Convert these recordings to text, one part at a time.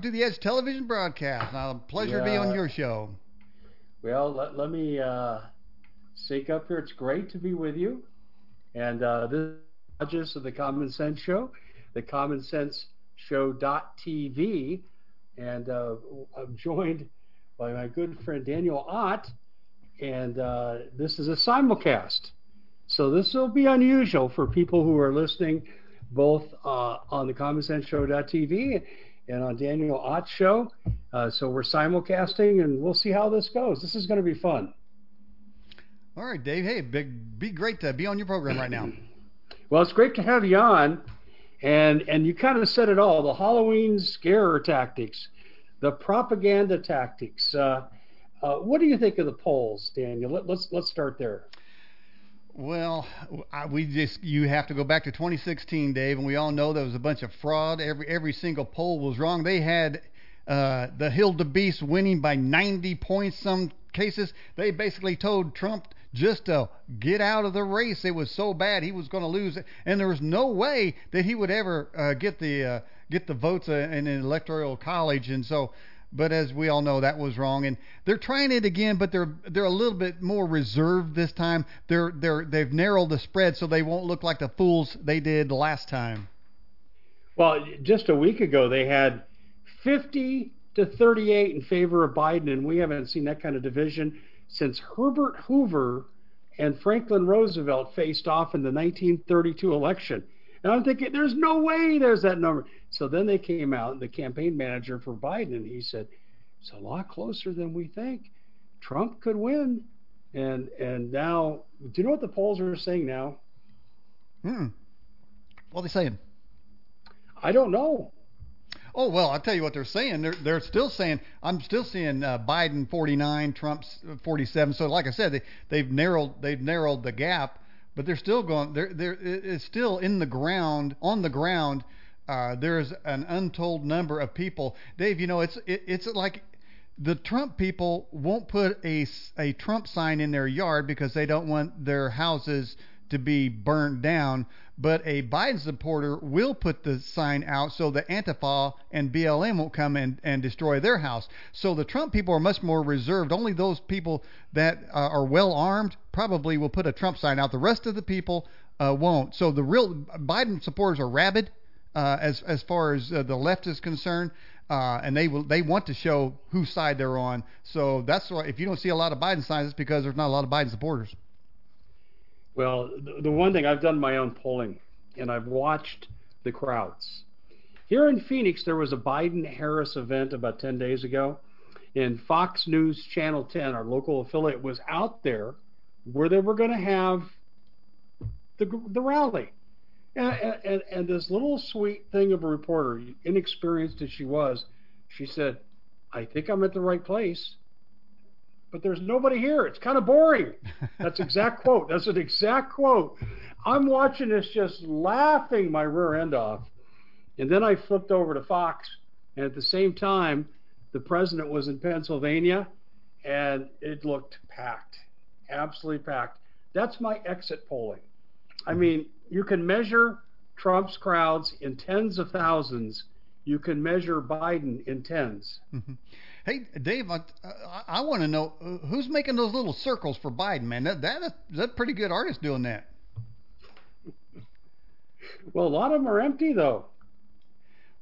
To the Edge Television broadcast. Now, a pleasure to be on your show. Well, let, let me uh, up here. It's great to be with you. And uh, this is of the Common Sense Show, the Common Sense Show.tv. And uh, I'm joined by my good friend Daniel Ott. And uh, this is a simulcast. So this will be unusual for people who are listening both uh, on the Common Sense Show.tv and on Daniel Ott's show. Uh, so we're simulcasting, and we'll see how this goes. This is going to be fun. All right, Dave. Hey, big, be great to be on your program right now. Well, it's great to have you on, and and you kind of said it all: the Halloween scare tactics, the propaganda tactics. Uh, uh, what do you think of the polls, Daniel? Let, let's let's start there. Well, I, we just you have to go back to 2016, Dave, and we all know there was a bunch of fraud. Every every single poll was wrong. They had uh, the to Beast winning by 90 points. Some cases they basically told Trump just to get out of the race. It was so bad he was going to lose, and there was no way that he would ever uh, get the uh, get the votes in an electoral college. And so but as we all know, that was wrong, and they're trying it again, but they're they're a little bit more reserved this time. They're they're they've narrowed the spread so they won't look like the fools they did last time. Well, just a week ago they had 50 to 38 in favor of Biden, and we haven't seen that kind of division since Herbert Hoover and Franklin Roosevelt faced off in the 1932 election. And I'm thinking, there's no way there's that number. So then they came out, the campaign manager for Biden, and he said, it's a lot closer than we think. Trump could win. And and now, do you know what the polls are saying now? Hmm. What are they saying? I don't know. Oh well, I'll tell you what they're saying. They're they're still saying I'm still seeing uh, Biden 49, Trump's 47. So like I said, they they've narrowed they've narrowed the gap, but they're still going. They're they're it's still in the ground on the ground. Uh, there's an untold number of people. Dave, you know it's it, it's like the Trump people won't put a a Trump sign in their yard because they don't want their houses to be burned down, but a Biden supporter will put the sign out so the Antifa and BLM won't come and, and destroy their house. So the Trump people are much more reserved. Only those people that uh, are well armed probably will put a Trump sign out. The rest of the people uh, won't. So the real Biden supporters are rabid uh, as as far as uh, the left is concerned. Uh, and they will they want to show whose side they're on. So that's why if you don't see a lot of Biden signs, it's because there's not a lot of Biden supporters. Well, the, one thing I've done my own polling, and I've watched the crowds. Here in Phoenix, there was a Biden Harris event about 10 days ago, and Fox News Channel 10, our local affiliate, was out there where they were going to have the the rally. And, and, and this little sweet thing of a reporter, inexperienced as she was, she said, I think I'm at the right place but there's nobody here. It's kind of boring. That's exact quote. That's an exact quote. I'm watching this just laughing my rear end off. And then I flipped over to Fox, and at the same time, the president was in Pennsylvania, and it looked packed, absolutely packed. That's my exit polling. I mean, you can measure Trump's crowds in tens of thousands. You can measure Biden in 10s mm-hmm. Hey, Dave, I, I, I want to know uh, who's making those little circles for Biden, man. That that is that pretty good artist doing that. Well, a lot of them are empty though.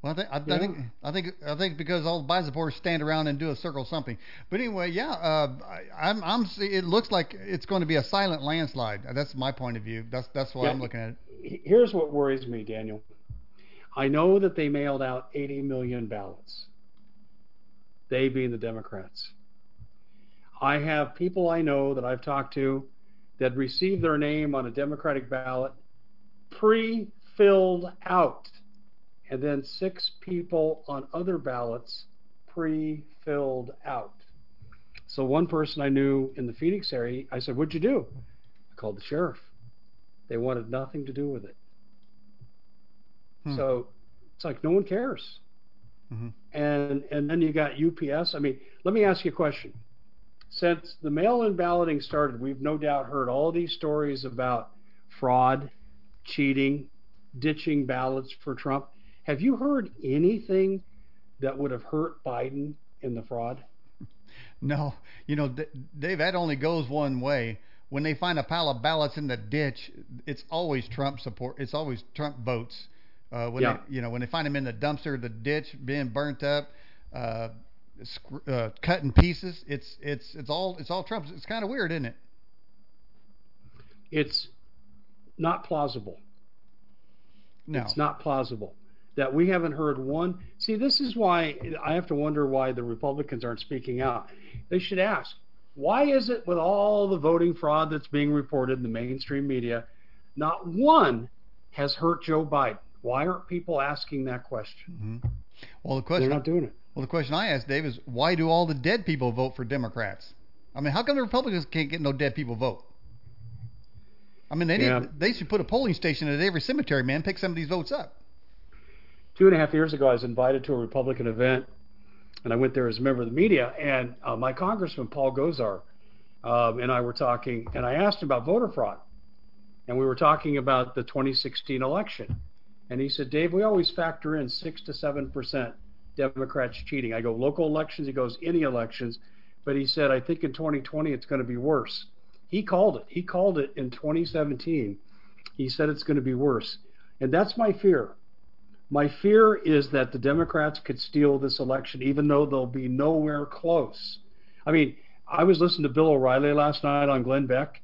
Well, I think I, Yeah. I think I think I think because all the Biden supporters stand around and do a circle something. But anyway, yeah, uh, I, I'm I'm. It looks like it's going to be a silent landslide. That's my point of view. That's that's why Yeah. I'm looking at it. Here's what worries me, Daniel. I know that they mailed out 80 million ballots. They being the Democrats. I have people I know that I've talked to that received their name on a Democratic ballot pre-filled out, and then six people on other ballots pre-filled out. So one person I knew in the Phoenix area, I said, "What'd you do?" I called the sheriff. They wanted nothing to do with it. Hmm. So it's like no one cares. Mhm. And and then you got UPS. I mean, let me ask you a question. Since the mail-in balloting started, we've no doubt heard all these stories about fraud, cheating, ditching ballots for Trump. Have you heard anything that would have hurt Biden in the fraud? No, you know, Dave, that only goes one way. When they find a pile of ballots in the ditch, it's always Trump support. It's always Trump votes. Uh, when Yeah. they, you know, when they find them in the dumpster, the ditch, being burnt up, uh, sc- uh, cut in pieces, it's it's it's all it's all Trump. It's kind of weird, isn't it? It's not plausible. No. It's not plausible that we haven't heard one. See, this is why I have to wonder why the Republicans aren't speaking out. They should ask, why is it with all the voting fraud that's being reported in the mainstream media, not one has hurt Joe Biden? Why aren't people asking that question? Mhm. Well, the question They're not doing it. Well, the question I asked Dave is why do all the dead people vote for Democrats? I mean, how come the Republicans can't get no dead people vote? I mean, they need, they should put a polling station at every cemetery, man. Pick some of these votes up. Two and a half years ago, I was invited to a Republican event, and I went there as a member of the media. And uh, my congressman, Paul Gosar, um, and I were talking, and I asked him about voter fraud. And we were talking about the 2016 election. And he said, Dave, we always factor in 6 to 7% Democrats cheating. I go, local elections? He goes, any elections. But he said, I think in 2020 it's going to be worse. He called it. He called it in 2017. He said it's going to be worse. And that's my fear. My fear is that the Democrats could steal this election, even though they'll be nowhere close. I mean, I was listening to Bill O'Reilly last night on Glenn Beck.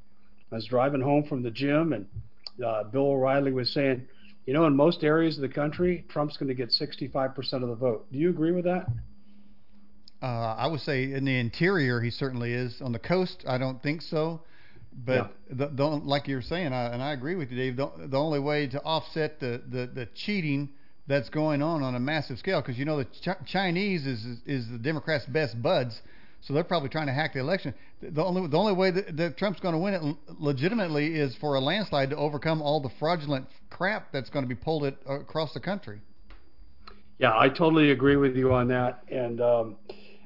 I was driving home from the gym, and uh, Bill O'Reilly was saying, you know, in most areas of the country, Trump's going to get 65% of the vote. Do you agree with that? Uh, I would say in the interior, he certainly is. On the coast, I don't think so. But the, the, like you're saying, I, and I agree with you, Dave. The, the only way to offset the, the, the cheating that's going on on a massive scale, because you know the Ch- Chinese is is the Democrats' best buds, so they're probably trying to hack the election. The- only the only way that, that Trump's going to win it legitimately is for a landslide to overcome all the fraudulent crap that's going to be pulled it across the country. Yeah, I totally agree with you on that. And um,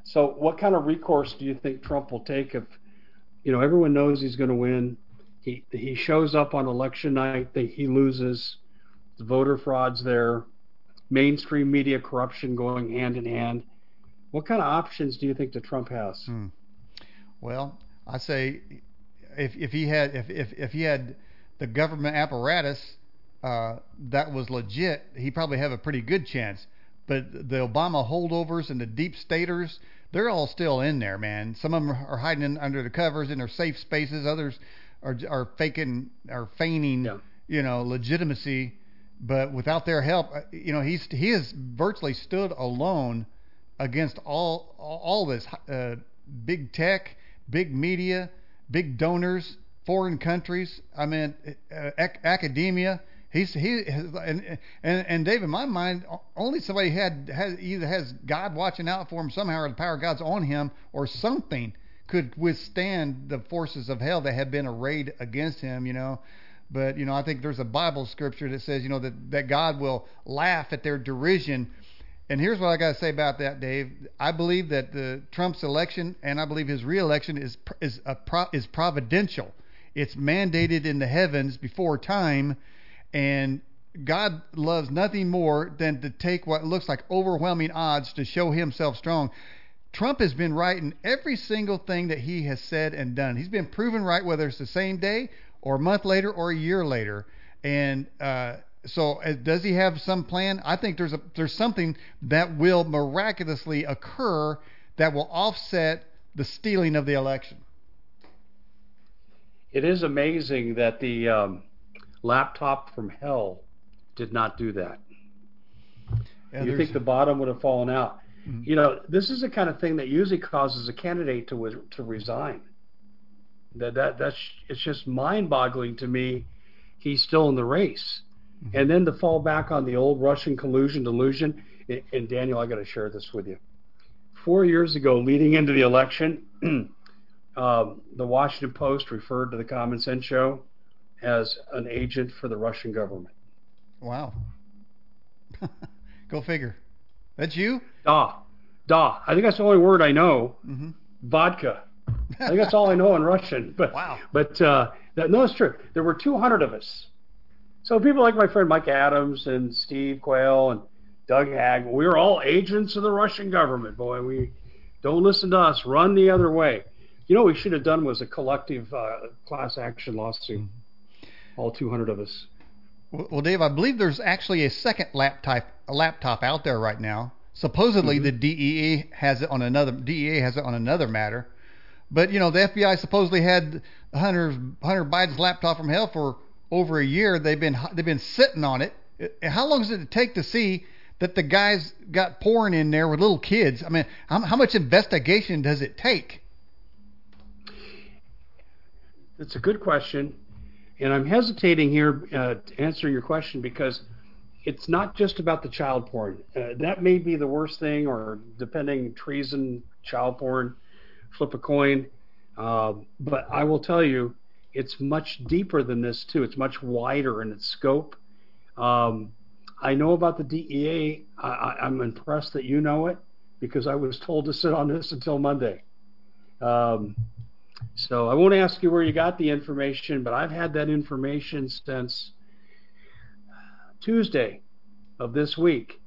so, what kind of recourse do you think Trump will take if, you know, everyone knows he's going to win? He he shows up on election night, they, he loses. The voter fraud's there, mainstream media corruption going hand in hand. What kind of options do you think that Trump has? Hmm. Well, I say if if he had if if, if he had the government apparatus uh, that was legit, he probably have a pretty good chance. But the Obama holdovers and the deep staters, they're all still in there, man. Some of them are hiding in, under the covers in their safe spaces. Others are are faking are feigning, Yeah. you know, legitimacy. But without their help, uh, you know, he's he has virtually stood alone against all all this uh, big tech, big media, big donors, foreign countries. I mean, uh, ac- academia. He's he has, and and and Dave, in my mind, only somebody had has either has God watching out for him somehow, or the power of God's on him, or something could withstand the forces of hell that have been arrayed against him. You know. But you know, I think there's a Bible scripture that says, you know, that, that God will laugh at their derision and here's what I got to say about that, Dave. I believe that the Trump's election and I believe his reelection is is a pro, is providential. It's mandated in the heavens before time, and God loves nothing more than to take what looks like overwhelming odds to show Himself strong. Trump has been right in every single thing that he has said and done. He's been proven right, whether it's the same day or a month later or a year later. And uh, so uh, does he have some plan? I think there's a there's something that will miraculously occur that will offset the stealing of the election. It is amazing that the um, laptop from hell did not do that. Yeah, you think the bottom would have fallen out? Mm-hmm. You know, this is the kind of thing that usually causes a candidate to to resign. That that that's it's just mind-boggling to me. He's still in the race, mm-hmm. and then to fall back on the old Russian collusion delusion. And Daniel, I got to share this with you. Four years ago, leading into the election, um, the Washington Post referred to the Common Sense Show as an agent for the Russian government. Wow. Go figure. That's you? Da. Da. I think that's the only word I know. Mm-hmm. Vodka. I think that's all I know in Russian. But wow. But uh, that, no, it's true. There were 200 of us. So people like my friend Mike Adams and Steve Quayle and Doug Hag, we were all agents of the Russian government. Boy, we don't listen to us. Run the other way. You know, what we should have done was a collective uh, class action lawsuit. All 200 of us. Well, Dave, I believe there's actually a second laptop a laptop out there right now. Supposedly, mm-hmm. the DEA has it on another DEA has it on another matter, but you know the FBI supposedly had Hunter Hunter Biden's laptop from hell for over a year. They've been they've been sitting on it. How long does it take to see that the guys got porn in there with little kids? I mean, how, how much investigation does it take? It's a good question. And I'm hesitating here uh, to answer your question because it's not just about the child porn. Uh, that may be the worst thing, or depending treason, child porn, flip a coin. Uh, but I will tell you, it's much deeper than this too. It's much wider in its scope. Um, I know about the DEA. I, am I'm impressed that you know it because I was told to sit on this until Monday. Um, so I won't ask you where you got the information, but I've had that information since Tuesday of this week.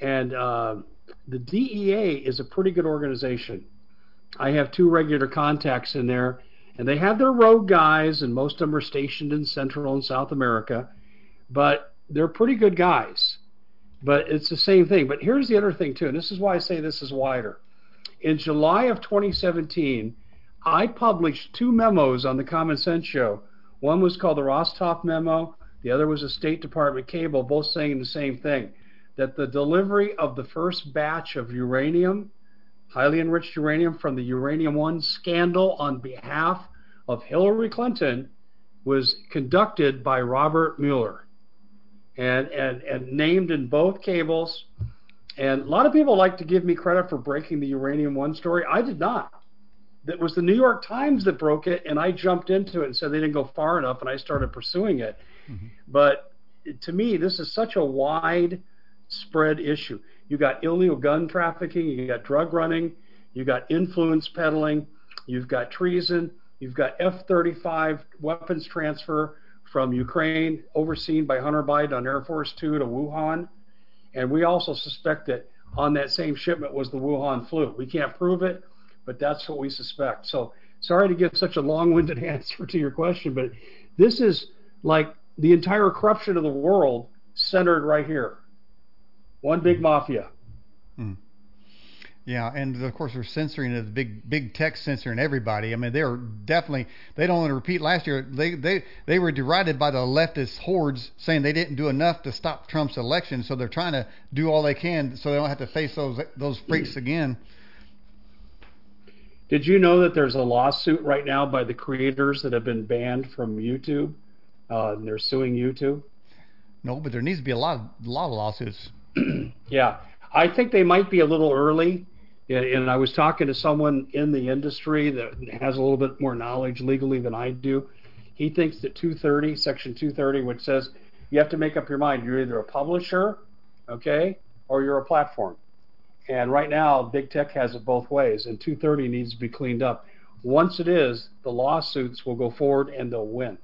And uh, the DEA is a pretty good organization. I have two regular contacts in there, and they have their rogue guys, and most of them are stationed in Central and South America, but they're pretty good guys. But it's the same thing. But here's the other thing, too, and this is why I say this is wider. In July of 2017, I published two memos on the Common Sense Show. One was called the Rostov Memo, the other was a State Department cable, both saying the same thing that the delivery of the first batch of uranium, highly enriched uranium from the Uranium One scandal on behalf of Hillary Clinton, was conducted by Robert Mueller and, and, and named in both cables. And a lot of people like to give me credit for breaking the Uranium One story. I did not that was the New York Times that broke it, and I jumped into it and said they didn't go far enough, and I started pursuing it. Mm-hmm. But to me, this is such a wide spread issue. You got illegal gun trafficking, you got drug running, you got influence peddling, you've got treason, you've got F-35 weapons transfer from Ukraine, overseen by Hunter Biden on Air Force Two to Wuhan, and we also suspect that on that same shipment was the Wuhan flu. We can't prove it but that's what we suspect. So sorry to give such a long-winded answer to your question, but this is like the entire corruption of the world centered right here. One big mafia. Hmm. Yeah, and of course they're censoring the big big tech censoring everybody. I mean, they're definitely they don't want to repeat last year. They they they were derided by the leftist hordes saying they didn't do enough to stop Trump's election, so they're trying to do all they can so they don't have to face those those freaks again. Did you know that there's a lawsuit right now by the creators that have been banned from YouTube? Uh, and they're suing YouTube. No, but there needs to be a lot, of, a lot of lawsuits. yeah, I think they might be a little early. And I was talking to someone in the industry that has a little bit more knowledge legally than I do. He thinks that 230, Section 230, which says you have to make up your mind. You're either a publisher, okay, or you're a platform. And right now, big tech has it both ways, and 230 needs to be cleaned up. Once it is, the lawsuits will go forward and they'll win.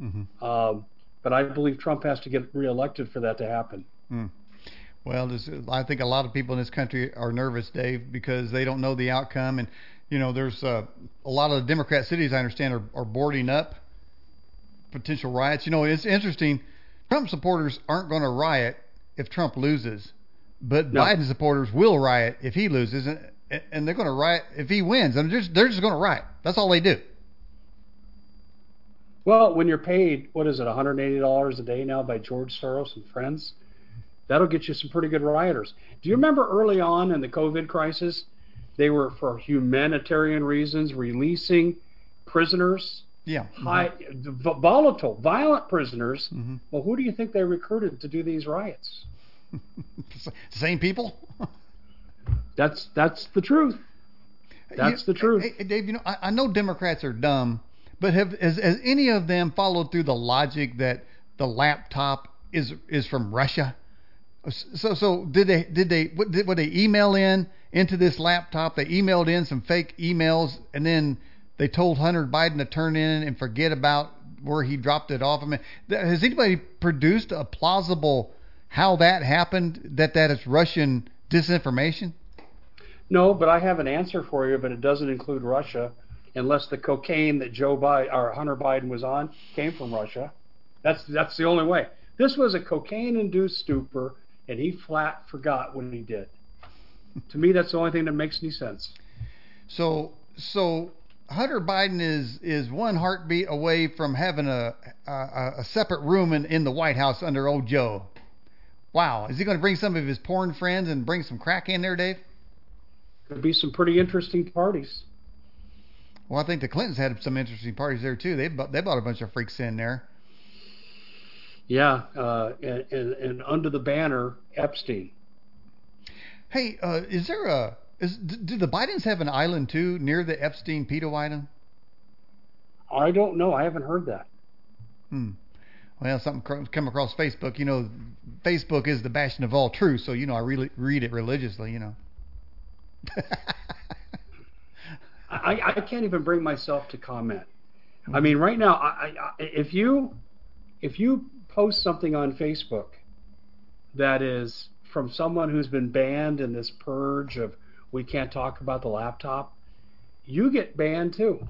Mm-hmm. Um, but I believe Trump has to get reelected for that to happen. Mm. Well, this, I think a lot of people in this country are nervous, Dave, because they don't know the outcome. And, you know, there's uh, a lot of the Democrat cities, I understand, are, are boarding up potential riots. You know, it's interesting Trump supporters aren't going to riot if Trump loses, but No. Biden supporters will riot if he loses, and, and they're going to riot if he wins. And they're just, they're just going to riot. That's all they do. Well, when you're paid, what is it, $180 a day now by George Soros and friends, that'll get you some pretty good rioters. Do you remember early on in the COVID crisis, they were for humanitarian reasons releasing prisoners, Yeah. high, v- volatile, violent prisoners. Mhm. Well, who do you think they recruited to do these riots? Same people. That's that's the truth. That's You- the truth. Hey, Dave, you know, I, I know Democrats are dumb, but have has, has any of them followed through the logic that the laptop is is from Russia? So so did they did they what did what they email in into this laptop? They emailed in some fake emails and then they told Hunter Biden to turn in and forget about where he dropped it off. I mean, has anybody produced a plausible how that happened? That that is Russian disinformation? No, but I have an answer for you, but it doesn't include Russia, unless the cocaine that Joe Biden or Hunter Biden was on came from Russia. That's that's the only way. This was a cocaine-induced stupor, and he flat forgot what he did. to me, that's the only thing that makes any sense. So so Hunter Biden is is one heartbeat away from having a a, a separate room in, in the White House under old Joe. Wow, is he going to bring some of his porn friends and bring some crack in there, Dave? Could be some pretty interesting parties. Well, I think the Clintons had some interesting parties there too. They bought, they bought a bunch of freaks in there. Yeah, uh, and, and, and under the banner Epstein. Hey, uh, is there a is do the Bidens have an island too near the Epstein pedo island? I don't know. I haven't heard that. Hmm. Well, something come across Facebook. You know, Facebook is the bastion of all truth, so you know I really read it religiously. You know. I, I can't even bring myself to comment. I mean, right now, I, I- if you if you post something on Facebook that is from someone who's been banned in this purge of we can't talk about the laptop, you get banned too.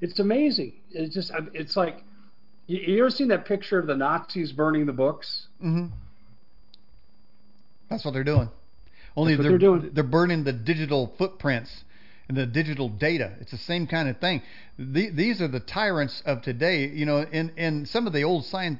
It's amazing. It's just it's like you, you ever seen that picture of the Nazis burning the books? Mm-hmm. That's what they're doing. Only they're they're doing. they're burning the digital footprints and the digital data. It's the same kind of thing. The, these are the tyrants of today. You know, in in some of the old science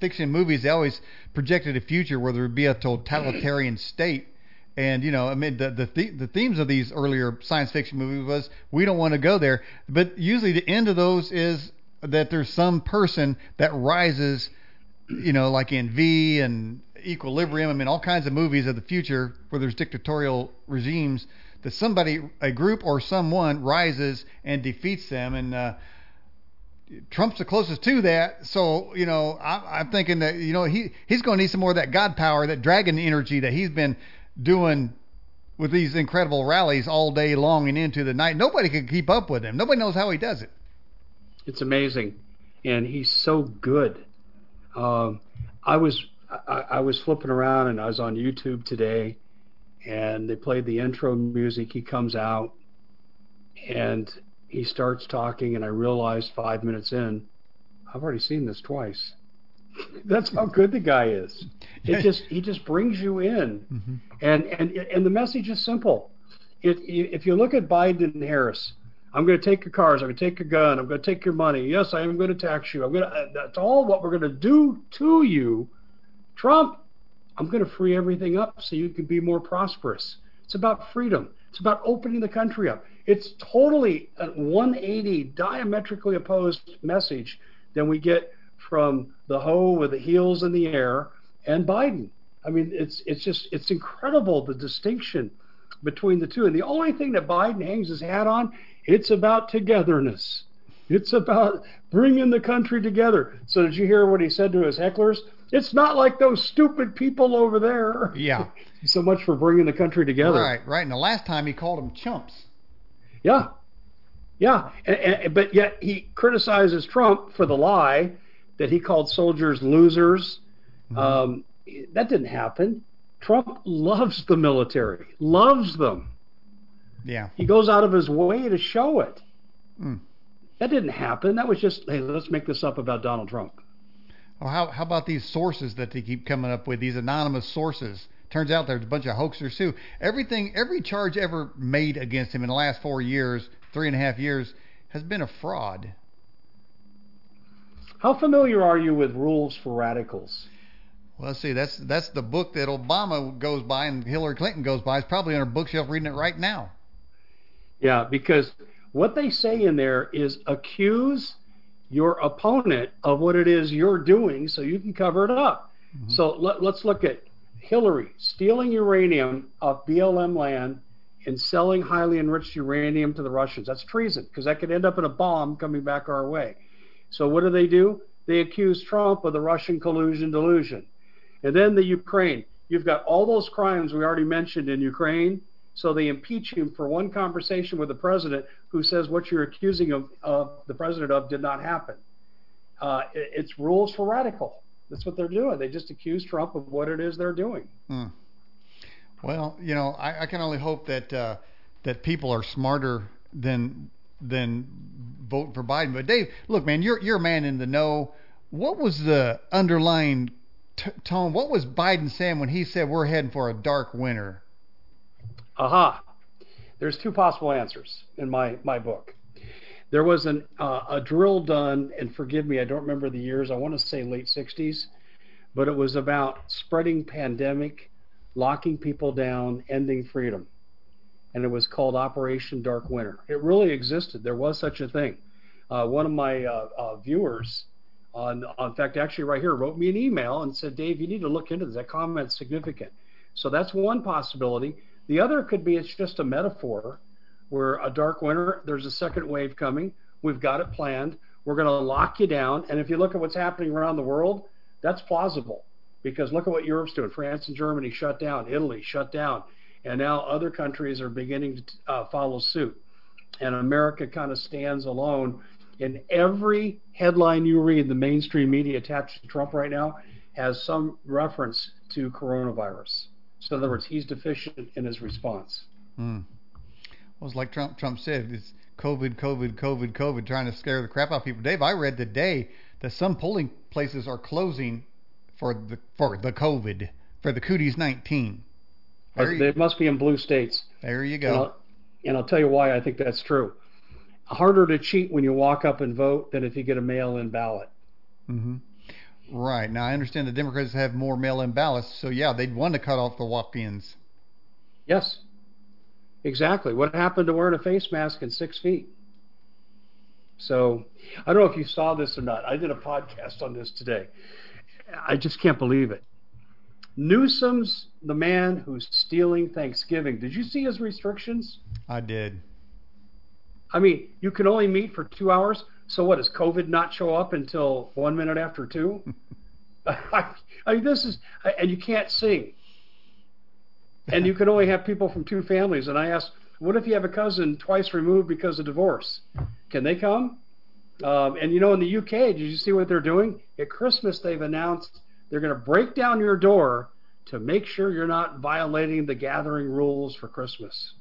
fiction movies, they always projected a future where there would be a totalitarian state. And you know, I mean, the the the, the themes of these earlier science fiction movies was we don't want to go there. But usually, the end of those is that there's some person that rises you know, like in V and Equilibrium. I mean, all kinds of movies of the future where there's dictatorial regimes that somebody, a group or someone rises and defeats them. And uh, Trump's the closest to that. So, you know, I, I'm thinking that, you know, he, he's going to need some more of that God power, that dragon energy that he's been doing with these incredible rallies all day long and into the night. Nobody can keep up with him. Nobody knows how he does it. It's amazing, and he's so good. Um, I was I, I was flipping around and I was on YouTube today, and they played the intro music. He comes out, and he starts talking, and I realized five minutes in, I've already seen this twice. That's how good the guy is. It just he just brings you in, Mhm. and and and the message is simple. If if you look at Biden and Harris, I'm going to take your cars. I'm going to take your gun. I'm going to take your money. Yes, I am going to tax you. I'm going to. That's all what we're going to do to you. Trump, I'm going to free everything up so you can be more prosperous. It's about freedom. It's about opening the country up. It's totally a 180 diametrically opposed message than we get from the hoe with the heels in the air and Biden. I mean, it's it's just it's incredible the distinction between the two. And the only thing that Biden hangs his hat on, it's about togetherness. It's about bringing the country together. So did you hear what he said to his hecklers? It's not like those stupid people over there. Yeah. so much for bringing the country together. Right, right. And the last time he called them chumps. Yeah. Yeah. And, and, but yet he criticizes Trump for the lie that he called soldiers losers. Um, that didn't happen. Trump loves the military, loves them. Yeah. He goes out of his way to show it. Mm. That didn't happen. That was just, hey, let's make this up about Donald Trump. Or how how about these sources that they keep coming up with? These anonymous sources. Turns out there's a bunch of hoaxers too. Everything, every charge ever made against him in the last four years, three and a half years, has been a fraud. How familiar are you with Rules for Radicals? Well, let's see. That's that's the book that Obama goes by and Hillary Clinton goes by. It's probably on her bookshelf reading it right now. Yeah, because what they say in there is accuse your opponent of what it is you're doing so you can cover it up. Mm-hmm. So let, let's look at Hillary stealing uranium off BLM land and selling highly enriched uranium to the Russians. That's treason because that could end up in a bomb coming back our way. So what do they do? They accuse Trump of the Russian collusion delusion. And then the Ukraine. You've got all those crimes we already mentioned in Ukraine. So they impeach him for one conversation with the president who says what you're accusing of, of the president of did not happen. Uh, it, it's rules for radical. That's what they're doing. They just accuse Trump of what it is they're doing. Hmm. Well, you know, I, I, can only hope that uh, that people are smarter than than vote for Biden. But Dave, look, man, you're you're a man in the know. What was the underlying t- tone? What was Biden saying when he said we're heading for a dark winter? Aha. There's two possible answers in my my book. There was an uh, a drill done, and forgive me, I don't remember the years. I want to say late 60s, but it was about spreading pandemic, locking people down, ending freedom, and it was called Operation Dark Winter. It really existed. There was such a thing. Uh, one of my uh, uh viewers, on, in fact, actually right here, wrote me an email and said, Dave, you need to look into this. That comment's significant. So that's one possibility. The other could be it's just a metaphor we're a dark winter. There's a second wave coming. We've got it planned. We're going to lock you down. And if you look at what's happening around the world, that's plausible because look at what Europe's doing. France and Germany shut down. Italy shut down. And now other countries are beginning to uh, follow suit. And America kind of stands alone. In every headline you read, the mainstream media attached to Trump right now has some reference to coronavirus. So in other words, he's deficient in his response. Hmm was like Trump Trump said, it's COVID, COVID, COVID, COVID, trying to scare the crap out of people. Dave, I read today that some polling places are closing for the for the COVID for the cooties 19. they must be in blue states. There you go. And I'll, and I'll tell you why I think that's true. Harder to cheat when you walk up and vote than if you get a mail-in ballot. Mm-hmm. Right. Now I understand the Democrats have more mail-in ballots, so yeah, they'd want to cut off the walk-ins. Yes. Exactly. What happened to wearing a face mask in six feet? So I don't know if you saw this or not. I did a podcast on this today. I just can't believe it. Newsom's the man who's stealing Thanksgiving. Did you see his restrictions? I did. I mean, you can only meet for two hours. So what does COVID not show up until one minute after two? I, I mean, this is, and you can't sing and you can only have people from two families. And I asked, what if you have a cousin twice removed because of divorce? Can they come? Um, and you know, in the UK, did you see what they're doing? At Christmas, they've announced they're going to break down your door to make sure you're not violating the gathering rules for Christmas.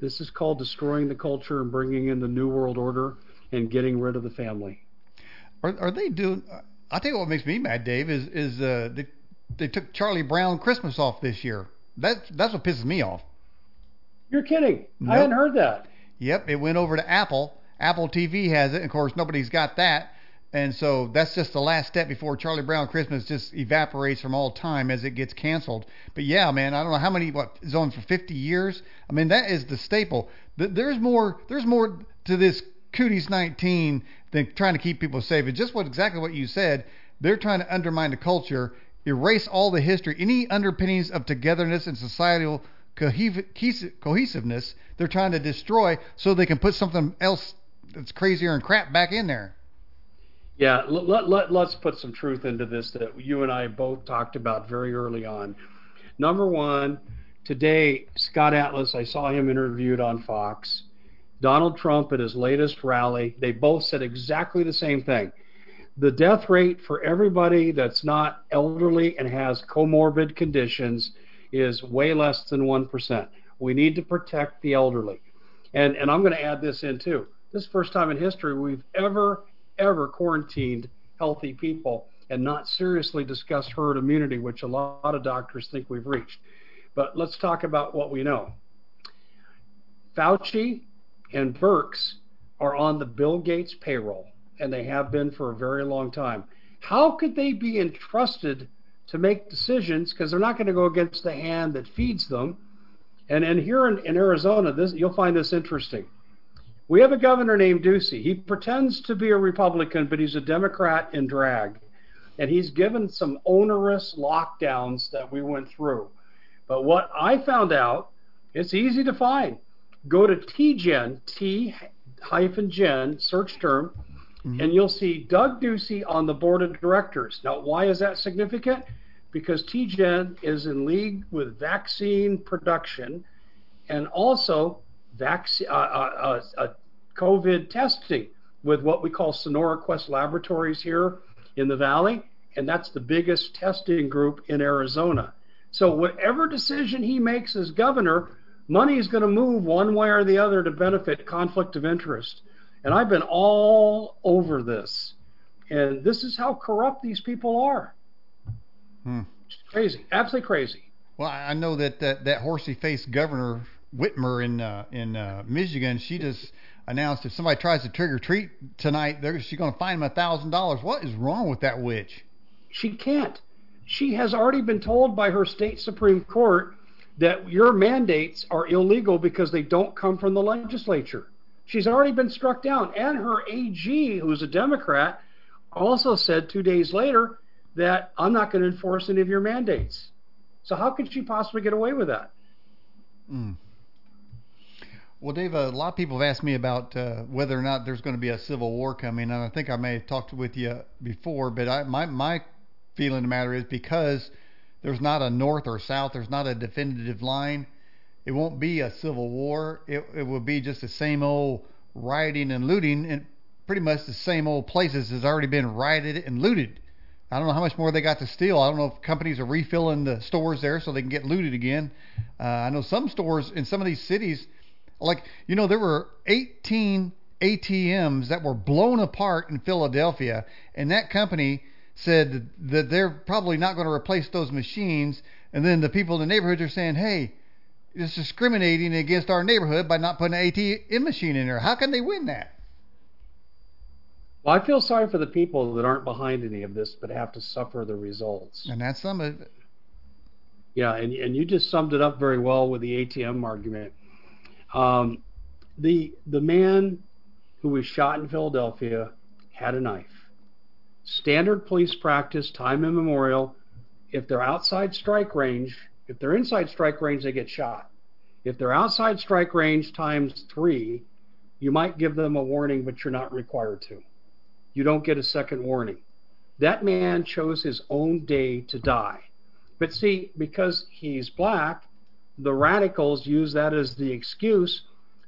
This is called destroying the culture and bringing in the new world order and getting rid of the family. Are, are they doing? I think what makes me mad, Dave, is is uh, the they took Charlie Brown Christmas off this year. That that's what pisses me off. You're kidding. Nope. I hadn't heard that. Yep, it went over to Apple. Apple TV has it. Of course, nobody's got that. And so that's just the last step before Charlie Brown Christmas just evaporates from all time as it gets canceled. But yeah, man, I don't know how many what is on for 50 years. I mean, that is the staple. There's more. There's more to this Cooties 19 than trying to keep people safe. It's just what exactly what you said. They're trying to undermine the culture erase all the history, any underpinnings of togetherness and societal cohesiveness they're trying to destroy so they can put something else that's crazier and crap back in there. Yeah, let, let, let's put some truth into this that you and I both talked about very early on. Number one, today, Scott Atlas, I saw him interviewed on Fox. Donald Trump at his latest rally, they both said exactly the same thing the death rate for everybody that's not elderly and has comorbid conditions is way less than 1%. We need to protect the elderly. And, and I'm going to add this in too. This first time in history we've ever, ever quarantined healthy people and not seriously discuss herd immunity, which a lot of doctors think we've reached. But let's talk about what we know. Fauci and Birx are on the Bill Gates payroll, and they have been for a very long time. How could they be entrusted to make decisions? Because they're not going to go against the hand that feeds them. And, and here in, in Arizona, this, you'll find this interesting. We have a governor named Ducey. He pretends to be a Republican, but he's a Democrat in drag. And he's given some onerous lockdowns that we went through. But what I found out, it's easy to find. Go to TGen, T hyphen Gen, search term, mm-hmm. and you'll see Doug Ducey on the board of directors. Now, why is that significant? Because TGen is in league with vaccine production and also vaccine, uh, uh, uh, COVID testing with what we call Sonora Quest Laboratories here in the Valley, and that's the biggest testing group in Arizona. So, whatever decision he makes as governor, money is going to move one way or the other to benefit conflict of interest. And I've been all over this. And this is how corrupt these people are. Hmm. crazy, absolutely crazy. Well, I know that that, that horsey faced governor Whitmer in uh, in uh, Michigan, she just announced if somebody tries to trigger treat tonight, she's going to fine them a thousand dollars. What is wrong with that witch? She can't. She has already been told by her state supreme court that your mandates are illegal because they don't come from the legislature. She's already been struck down. And her AG, who's a Democrat, also said two days later that I'm not going to enforce any of your mandates. So how could she possibly get away with that? Mm. Well, Dave, a lot of people have asked me about uh, whether or not there's going to be a civil war coming, and I think I may have talked with you before, but I, my my feeling of the matter is because there's not a north or south. There's not a definitive line. It won't be a civil war. It, it will be just the same old rioting and looting, and pretty much the same old places has already been rioted and looted. I don't know how much more they got to steal. I don't know if companies are refilling the stores there so they can get looted again. Uh, I know some stores in some of these cities, like you know, there were 18 ATMs that were blown apart in Philadelphia, and that company said that they're probably not going to replace those machines, and then the people in the neighborhoods are saying, "Hey, it's discriminating against our neighborhood by not putting an ATM machine in there." How can they win that? Well, I feel sorry for the people that aren't behind any of this, but have to suffer the results. And that's some of it. Yeah, and and you just summed it up very well with the ATM argument. Um, the the man who was shot in Philadelphia had a knife standard police practice, time immemorial. If they're outside strike range, if they're inside strike range, they get shot. If they're outside strike range times three, you might give them a warning, but you're not required to. You don't get a second warning. That man chose his own day to die. But see, because he's black, the radicals use that as the excuse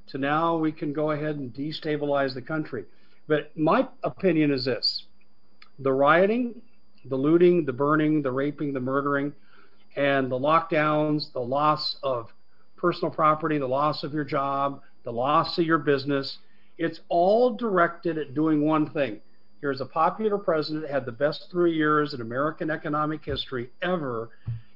to now we can go ahead and destabilize the country. But my opinion is this the rioting, the looting, the burning, the raping, the murdering, and the lockdowns, the loss of personal property, the loss of your job, the loss of your business. It's all directed at doing one thing. Here's a popular president, had the best three years in American economic history ever,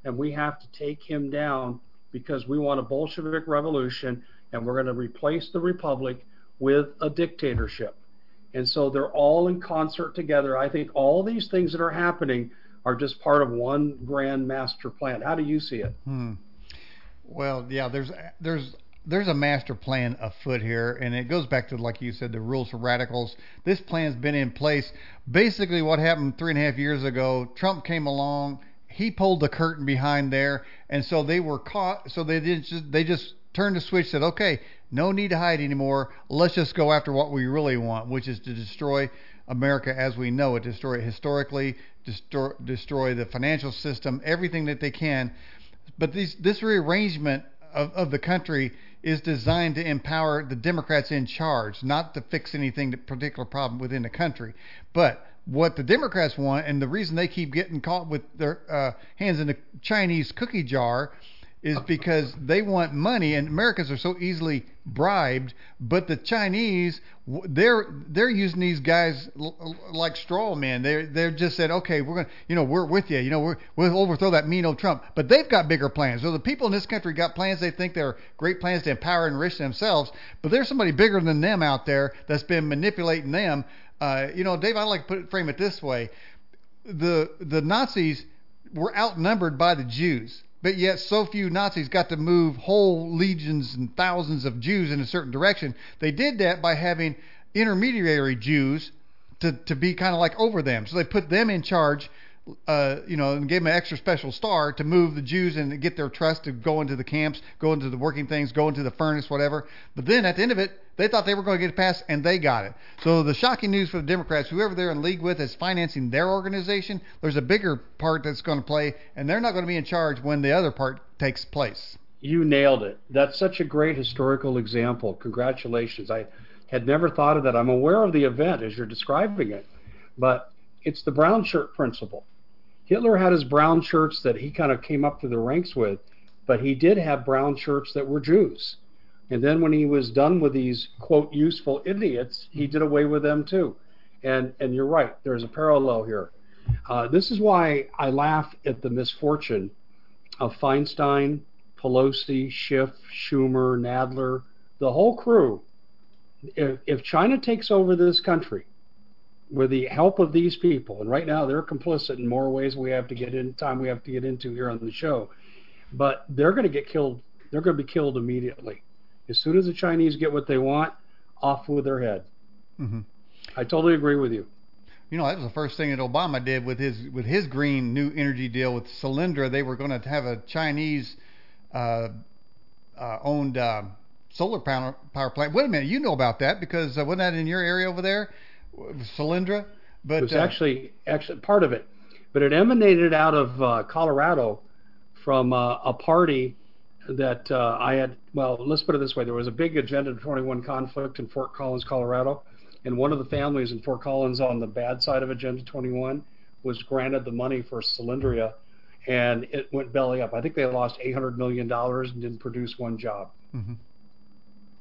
and we have to take him down because we want a Bolshevik revolution and we're going to replace the republic with a dictatorship. And so they're all in concert together. I think all these things that are happening are just part of one grand master plan. How do you see it? Hmm. Well, yeah, there's there's there's a master plan afoot here, and it goes back to like you said, the rules for radicals. This plan's been in place. Basically, what happened three and a half years ago, Trump came along, he pulled the curtain behind there, and so they were caught. So they didn't just they just turned the switch, said, okay, no need to hide anymore. Let's just go after what we really want, which is to destroy America as we know it, destroy it historically, destroy, destroy the financial system, everything that they can. But these, this rearrangement of, of the country is designed to empower the Democrats in charge, not to fix anything, particular problem within the country. But what the Democrats want, and the reason they keep getting caught with their uh, hands in the Chinese cookie jar, is because they want money, and Americans are so easily bribed. But the Chinese, they're they're using these guys l- like straw men. They they're just said, okay, we're gonna, you know, we're with you. You know, we're we'll overthrow that mean old Trump. But they've got bigger plans. So the people in this country got plans. They think they're great plans to empower and enrich themselves. But there's somebody bigger than them out there that's been manipulating them. Uh, you know, Dave, I like to put frame it this way: the the Nazis were outnumbered by the Jews, but yet so few Nazis got to move whole legions and thousands of Jews in a certain direction. They did that by having intermediary Jews to to be kind of like over them. So they put them in charge. Uh, you know, and gave them an extra special star to move the Jews and get their trust to go into the camps, go into the working things, go into the furnace, whatever. But then at the end of it, they thought they were going to get it passed, and they got it. So the shocking news for the Democrats, whoever they're in league with is financing their organization. There's a bigger part that's going to play, and they're not going to be in charge when the other part takes place. You nailed it. That's such a great historical example. Congratulations. I had never thought of that. I'm aware of the event as you're describing it, but it's the brown shirt principle. Hitler had his brown shirts that he kind of came up through the ranks with, but he did have brown shirts that were Jews. And then when he was done with these quote useful idiots, he did away with them too. And and you're right, there's a parallel here. Uh, this is why I laugh at the misfortune of Feinstein, Pelosi, Schiff, Schumer, Nadler, the whole crew. If, if China takes over this country with the help of these people, and right now they're complicit in more ways we have to get in time we have to get into here on the show, but they're going to get killed. They're going to be killed immediately as soon as the Chinese get what they want, off with their head. Mm-hmm. I totally agree with you. You know, that was the first thing that Obama did with his with his green new energy deal with Solyndra. They were going to have a Chinese uh, uh, owned uh, solar power power plant. Wait a minute, you know about that because uh, wasn't that in your area over there, Solyndra? But it was uh, actually actually part of it, but it emanated out of uh, Colorado from uh, a party that uh, I had. Well, let's put it this way: there was a big Agenda 21 conflict in Fort Collins, Colorado, and one of the families in Fort Collins on the bad side of Agenda 21 was granted the money for Solyndra, and it went belly up. I think they lost 800 million dollars and didn't produce one job. Mm-hmm.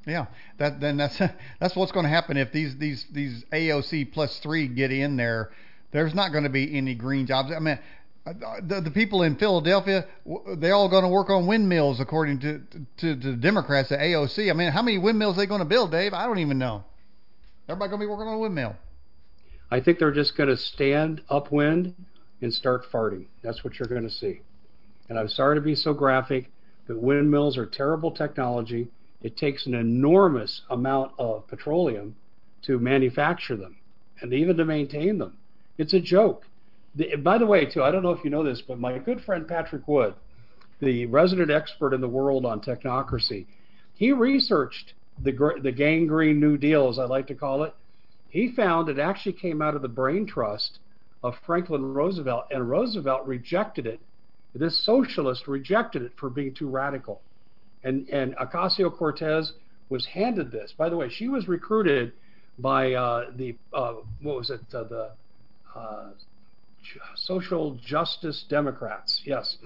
Yeah, that then that's that's what's going to happen if these these these AOC plus three get in there. There's not going to be any green jobs. I mean, the, the people in Philadelphia, they're all going to work on windmills according to, to, to the Democrats at AOC. I mean, how many windmills are they going to build, Dave? I don't even know. Everybody going to be working on a windmill. I think they're just going to stand upwind and start farting. That's what you're going to see. And I'm sorry to be so graphic, but windmills are terrible technology. It takes an enormous amount of petroleum to manufacture them and even to maintain them. It's a joke. The, by the way, too, I don't know if you know this, but my good friend Patrick Wood, the resident expert in the world on technocracy, he researched the the gangrene New Deal, as I like to call it. He found it actually came out of the brain trust of Franklin Roosevelt, and Roosevelt rejected it. This socialist rejected it for being too radical, and and Ocasio Cortez was handed this. By the way, she was recruited by uh, the uh, what was it uh, the social justice Democrats. Yes,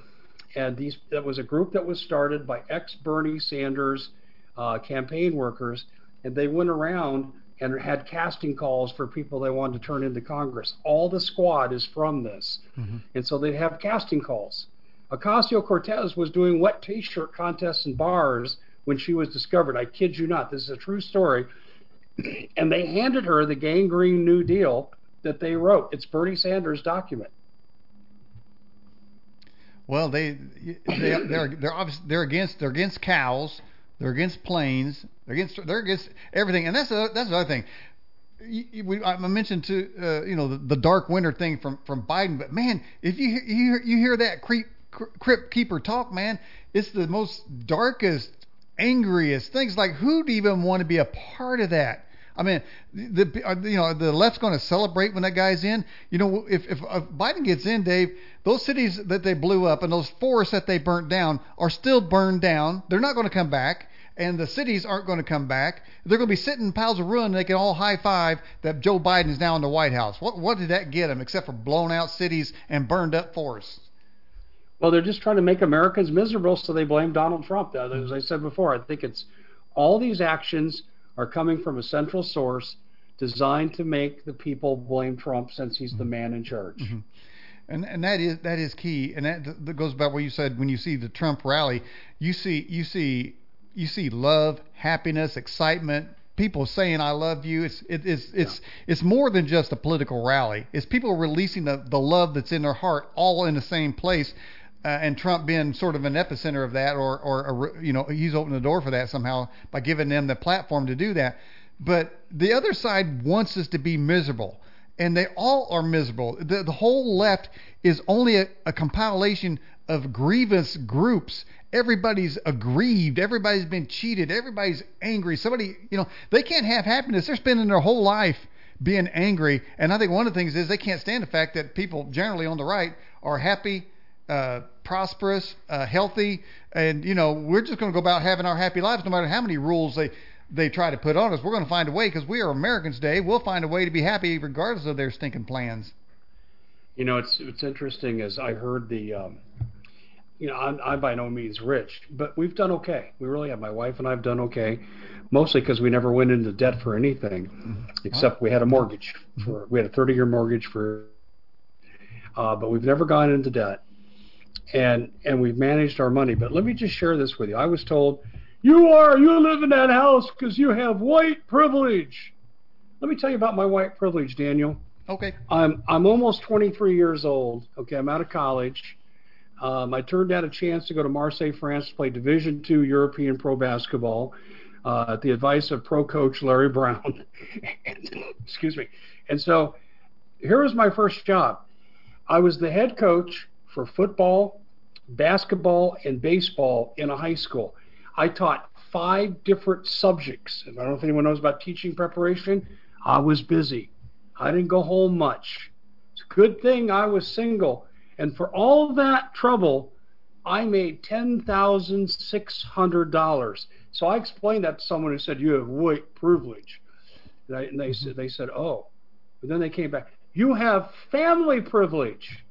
and these that was a group that was started by ex Bernie Sanders uh, campaign workers, and they went around and had casting calls for people they wanted to turn into Congress. All the squad is from this, mm-hmm. and so they have casting calls. Ocasio Cortez was doing wet T-shirt contests in bars when she was discovered. I kid you not. This is a true story. and they handed her the gangrene New Deal that they wrote. It's Bernie Sanders' document. Well, they they they're they're obviously, they're against they're against cows. They're against planes. They're against they're against everything. And that's a, that's the other thing. We, I mentioned to uh, you know the, the, dark winter thing from from Biden, but man, if you you you hear that creep crypt keeper talk, man, it's the most darkest, angriest things. Like who'd even want to be a part of that? I mean, the uh, you know the left's going to celebrate when that guy's in. You know, if, if if Biden gets in, Dave, those cities that they blew up and those forests that they burnt down are still burned down. They're not going to come back, and the cities aren't going to come back. They're going to be sitting in piles of ruin. And they can all high five that Joe Biden is now in the White House. What what did that get them except for blown out cities and burned up forests? Well, they're just trying to make Americans miserable, so they blame Donald Trump. As I said before, I think it's all these actions are coming from a central source designed to make the people blame Trump since he's the man in charge. Mm-hmm. And and that is that is key, and that, that goes back what you said when you see the Trump rally, you see you see you see love, happiness, excitement, people saying I love you. It's it, it's it's yeah. it's more than just a political rally. It's people releasing the the love that's in their heart all in the same place. Uh, and Trump being sort of an epicenter of that, or, or you know, he's opened the door for that somehow by giving them the platform to do that. But the other side wants us to be miserable, and they all are miserable. The, the whole left is only a, a compilation of grievous groups. Everybody's aggrieved. Everybody's been cheated. Everybody's angry. Somebody, you know, they can't have happiness. They're spending their whole life being angry. And I think one of the things is they can't stand the fact that people generally on the right are happy, uh, prosperous, uh, healthy, and you know we're just going to go about having our happy lives no matter how many rules they they try to put on us. We're going to find a way because we are Americans today. We'll find a way to be happy regardless of their stinking plans. You know, it's it's interesting as I heard the. Um, you know, I'm, I'm by no means rich, but we've done okay. We really have. My wife and I have done okay, mostly because we never went into debt for anything, mm-hmm. except we had a mortgage. For we had a 30-year mortgage for, uh, but we've never gone into debt and and we've managed our money. But let me just share this with you. I was told, you are you live in that house because you have white privilege. Let me tell you about my white privilege, Daniel. Okay. I'm I'm almost 23 years old. Okay, I'm out of college. Um, I turned down a chance to go to Marseille, France, to play Division Two European Pro Basketball uh, at the advice of pro coach Larry Brown. and, excuse me. And so, here was my first job. I was the head coach for football, basketball, and baseball in a high school. I taught five different subjects. I don't know if anyone knows about teaching preparation. I was busy. I didn't go home much. It's a good thing I was single. And for all that trouble, I made $10,600. So I explained that to someone who said, You have white privilege. And, I, and they, said, they said, Oh. But then they came back, You have family privilege.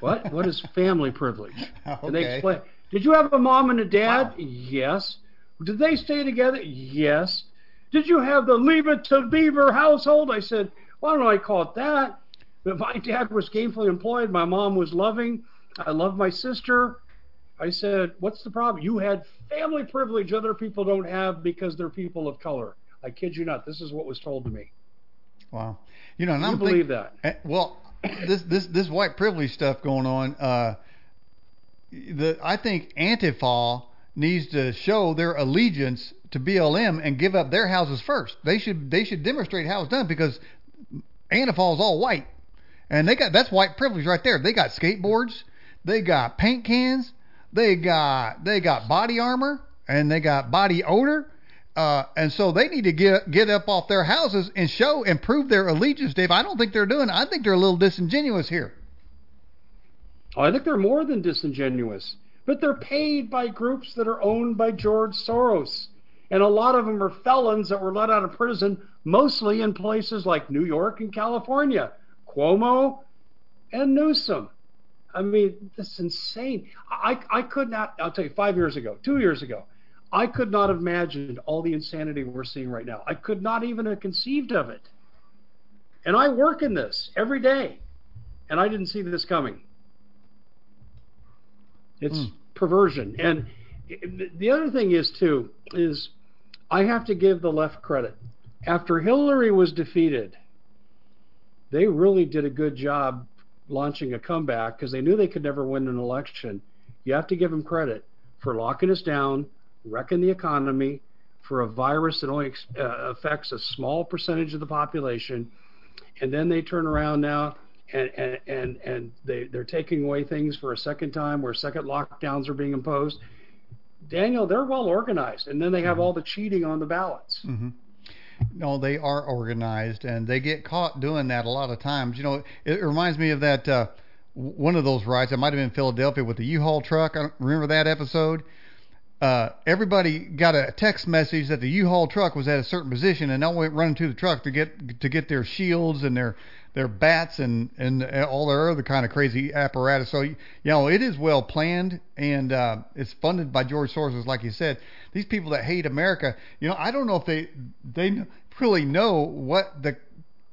What? What is family privilege? okay. And they explain. Did you have a mom and a dad? Wow. Yes. Did they stay together? Yes. Did you have the Leave It to Beaver household? I said, why don't I call it that? But my dad was gainfully employed. My mom was loving. I love my sister. I said, what's the problem? You had family privilege other people don't have because they're people of color. I kid you not. This is what was told to me. Wow. You know, and you I'm believe think, that? Eh, well, this this this white privilege stuff going on. Uh, the I think Antifa needs to show their allegiance to BLM and give up their houses first. They should they should demonstrate how it's done because Antifa is all white, and they got that's white privilege right there. They got skateboards, they got paint cans, they got they got body armor, and they got body odor. Uh, and so they need to get get up off their houses and show and prove their allegiance, Dave. I don't think they're doing. I think they're a little disingenuous here. Oh, I think they're more than disingenuous, but they're paid by groups that are owned by George Soros, and a lot of them are felons that were let out of prison, mostly in places like New York and California, Cuomo and Newsom. I mean, this is insane. I I could not. I'll tell you, five years ago, two years ago. I could not have imagined all the insanity we're seeing right now. I could not even have conceived of it. And I work in this every day, and I didn't see this coming. It's mm. perversion. And the other thing is, too, is I have to give the left credit. After Hillary was defeated, they really did a good job launching a comeback because they knew they could never win an election. You have to give them credit for locking us down, wrecking the economy for a virus that only uh, affects a small percentage of the population, and then they turn around now and and and, and they they're taking away things for a second time where second lockdowns are being imposed. Daniel, they're well organized, and then they have mm-hmm. all the cheating on the ballots. Mm-hmm. No, they are organized, and they get caught doing that a lot of times. You know, it reminds me of that uh, one of those rides. It might have been Philadelphia with the U-Haul truck. I remember that episode uh, everybody got a text message that the U-Haul truck was at a certain position, and all went running to the truck to get to get their shields and their their bats and and all their other kind of crazy apparatus. So you know it is well planned and uh, it's funded by George Soros, like you said. These people that hate America, you know, I don't know if they they really know what the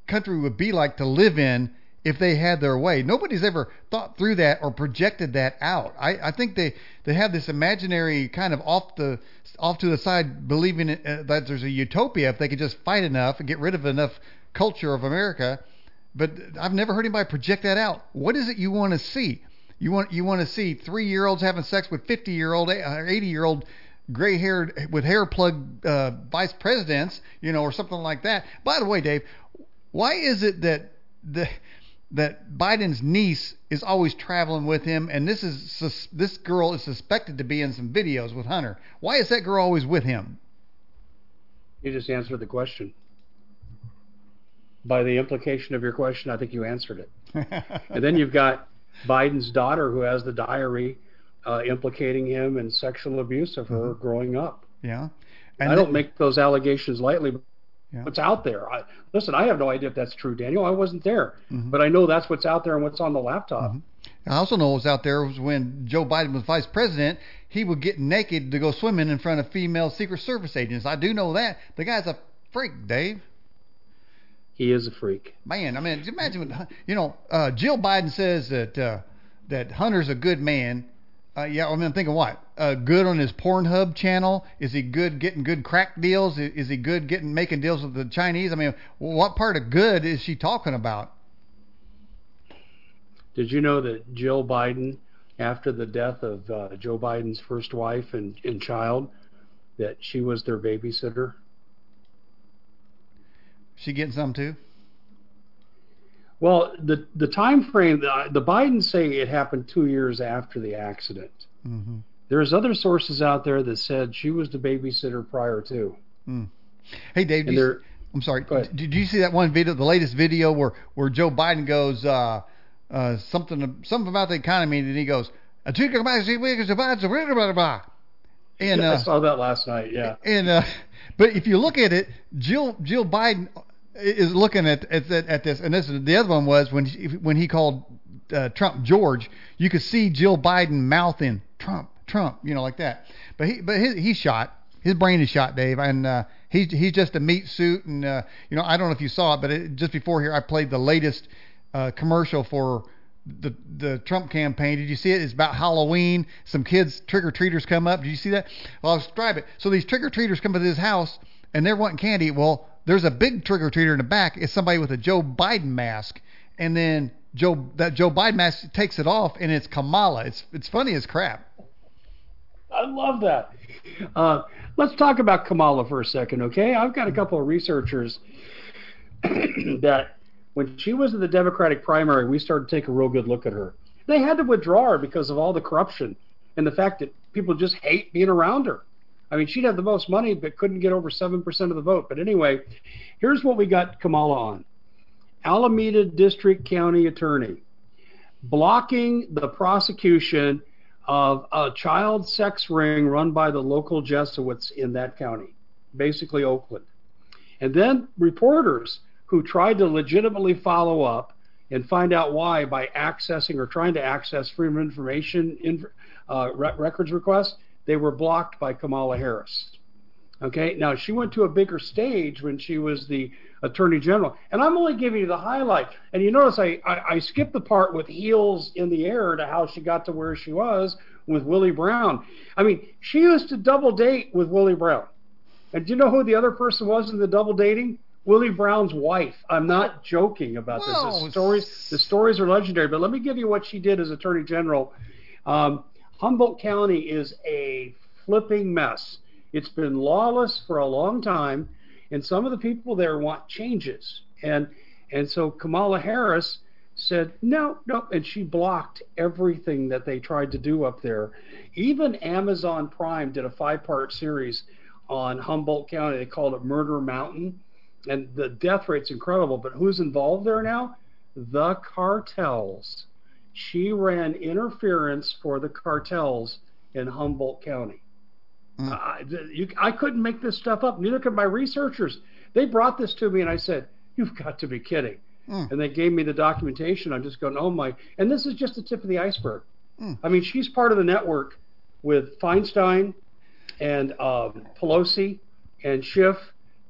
country would be like to live in if they had their way. Nobody's ever thought through that or projected that out. I, I think they, they have this imaginary kind of off the off to the side believing uh, that there's a utopia if they could just fight enough and get rid of enough culture of America. But I've never heard anybody project that out. What is it you want to see? You want you want to see three year olds having sex with fifty year old, uh, eighty year old gray haired with hair plug uh, vice presidents, you know, or something like that. By the way, Dave, why is it that the that Biden's niece is always traveling with him, and this is this girl is suspected to be in some videos with Hunter. Why is that girl always with him? You just answered the question. By the implication of your question, I think you answered it. and then you've got Biden's daughter who has the diary uh, implicating him in sexual abuse of her mm-hmm. growing up. Yeah. And I don't make those allegations lightly, yeah. what's out there. I, listen, I have no idea if that's true, Daniel. I wasn't there, mm-hmm. but I know that's what's out there and what's on the laptop. Mm-hmm. I also know what's out there was when Joe Biden was vice president, he would get naked to go swimming in front of female Secret Service agents. I do know that. The guy's a freak, Dave. He is a freak. Man, I mean, imagine, you know, uh, Jill Biden says that uh, that Hunter's a good man, uh, yeah, I mean, I'm thinking what? Uh, good on his Pornhub channel? Is he good getting good crack deals? Is, is he good getting making deals with the Chinese? I mean, what part of good is she talking about? Did you know that Jill Biden, after the death of uh, Joe Biden's first wife and, and child, that she was their babysitter? She getting some too? Well, the the time frame, the, the Bidens say it happened two years after the accident. Mm-hmm. There's other sources out there that said she was the babysitter prior to. Mm. Hey, Dave, you, I'm sorry. Did you see that one video, the latest video where where Joe Biden goes uh, uh, something something about the economy, and he goes, "A and uh, I saw that last night. Yeah. And uh, but if you look at it, Jill Jill Biden is looking at at, at this, and this the other one was when he, when he called uh, Trump George, you could see Jill Biden mouthing Trump, Trump, you know, like that. But he but his, he's shot. His brain is shot, Dave, and uh, he's he's just a meat suit. And uh, you know, I don't know if you saw it, but it, just before here, I played the latest uh, commercial for the the Trump campaign. Did you see it? It's about Halloween. Some kids trick or treaters come up. Did you see that? Well, I'll describe it. So these trick or treaters come to his house and they're wanting candy. Well, there's a big trick or treater in the back. It's somebody with a Joe Biden mask, and then Joe that Joe Biden mask takes it off, and it's Kamala. It's it's funny as crap. I love that. Uh, let's talk about Kamala for a second, okay? I've got a couple of researchers that when she was in the Democratic primary, we started to take a real good look at her. They had to withdraw her because of all the corruption and the fact that people just hate being around her. I mean, she'd have the most money, but couldn't get over 7% of the vote. But anyway, here's what we got Kamala on Alameda District County Attorney blocking the prosecution of a child sex ring run by the local Jesuits in that county, basically Oakland. And then reporters who tried to legitimately follow up and find out why by accessing or trying to access Freedom of Information uh, records requests they were blocked by Kamala Harris. Okay, now she went to a bigger stage when she was the Attorney General, and I'm only giving you the highlight. And you notice I, I, I skipped the part with heels in the air to how she got to where she was with Willie Brown. I mean, she used to double date with Willie Brown. And do you know who the other person was in the double dating? Willie Brown's wife. I'm not joking about Whoa. this. The stories, the stories are legendary. But let me give you what she did as Attorney General. Um, Humboldt County is a flipping mess. It's been lawless for a long time, and some of the people there want changes. And and so Kamala Harris said no, no, and she blocked everything that they tried to do up there. Even Amazon Prime did a five-part series on Humboldt County. They called it Murder Mountain, and the death rate's incredible. But who's involved there now? The cartels. She ran interference for the cartels in Humboldt County. Mm. Uh, you, I couldn't make this stuff up. Neither could my researchers. They brought this to me, and I said, "You've got to be kidding." Mm. And they gave me the documentation. I'm just going, "Oh my!" And this is just the tip of the iceberg. Mm. I mean, she's part of the network with Feinstein and um, Pelosi and Schiff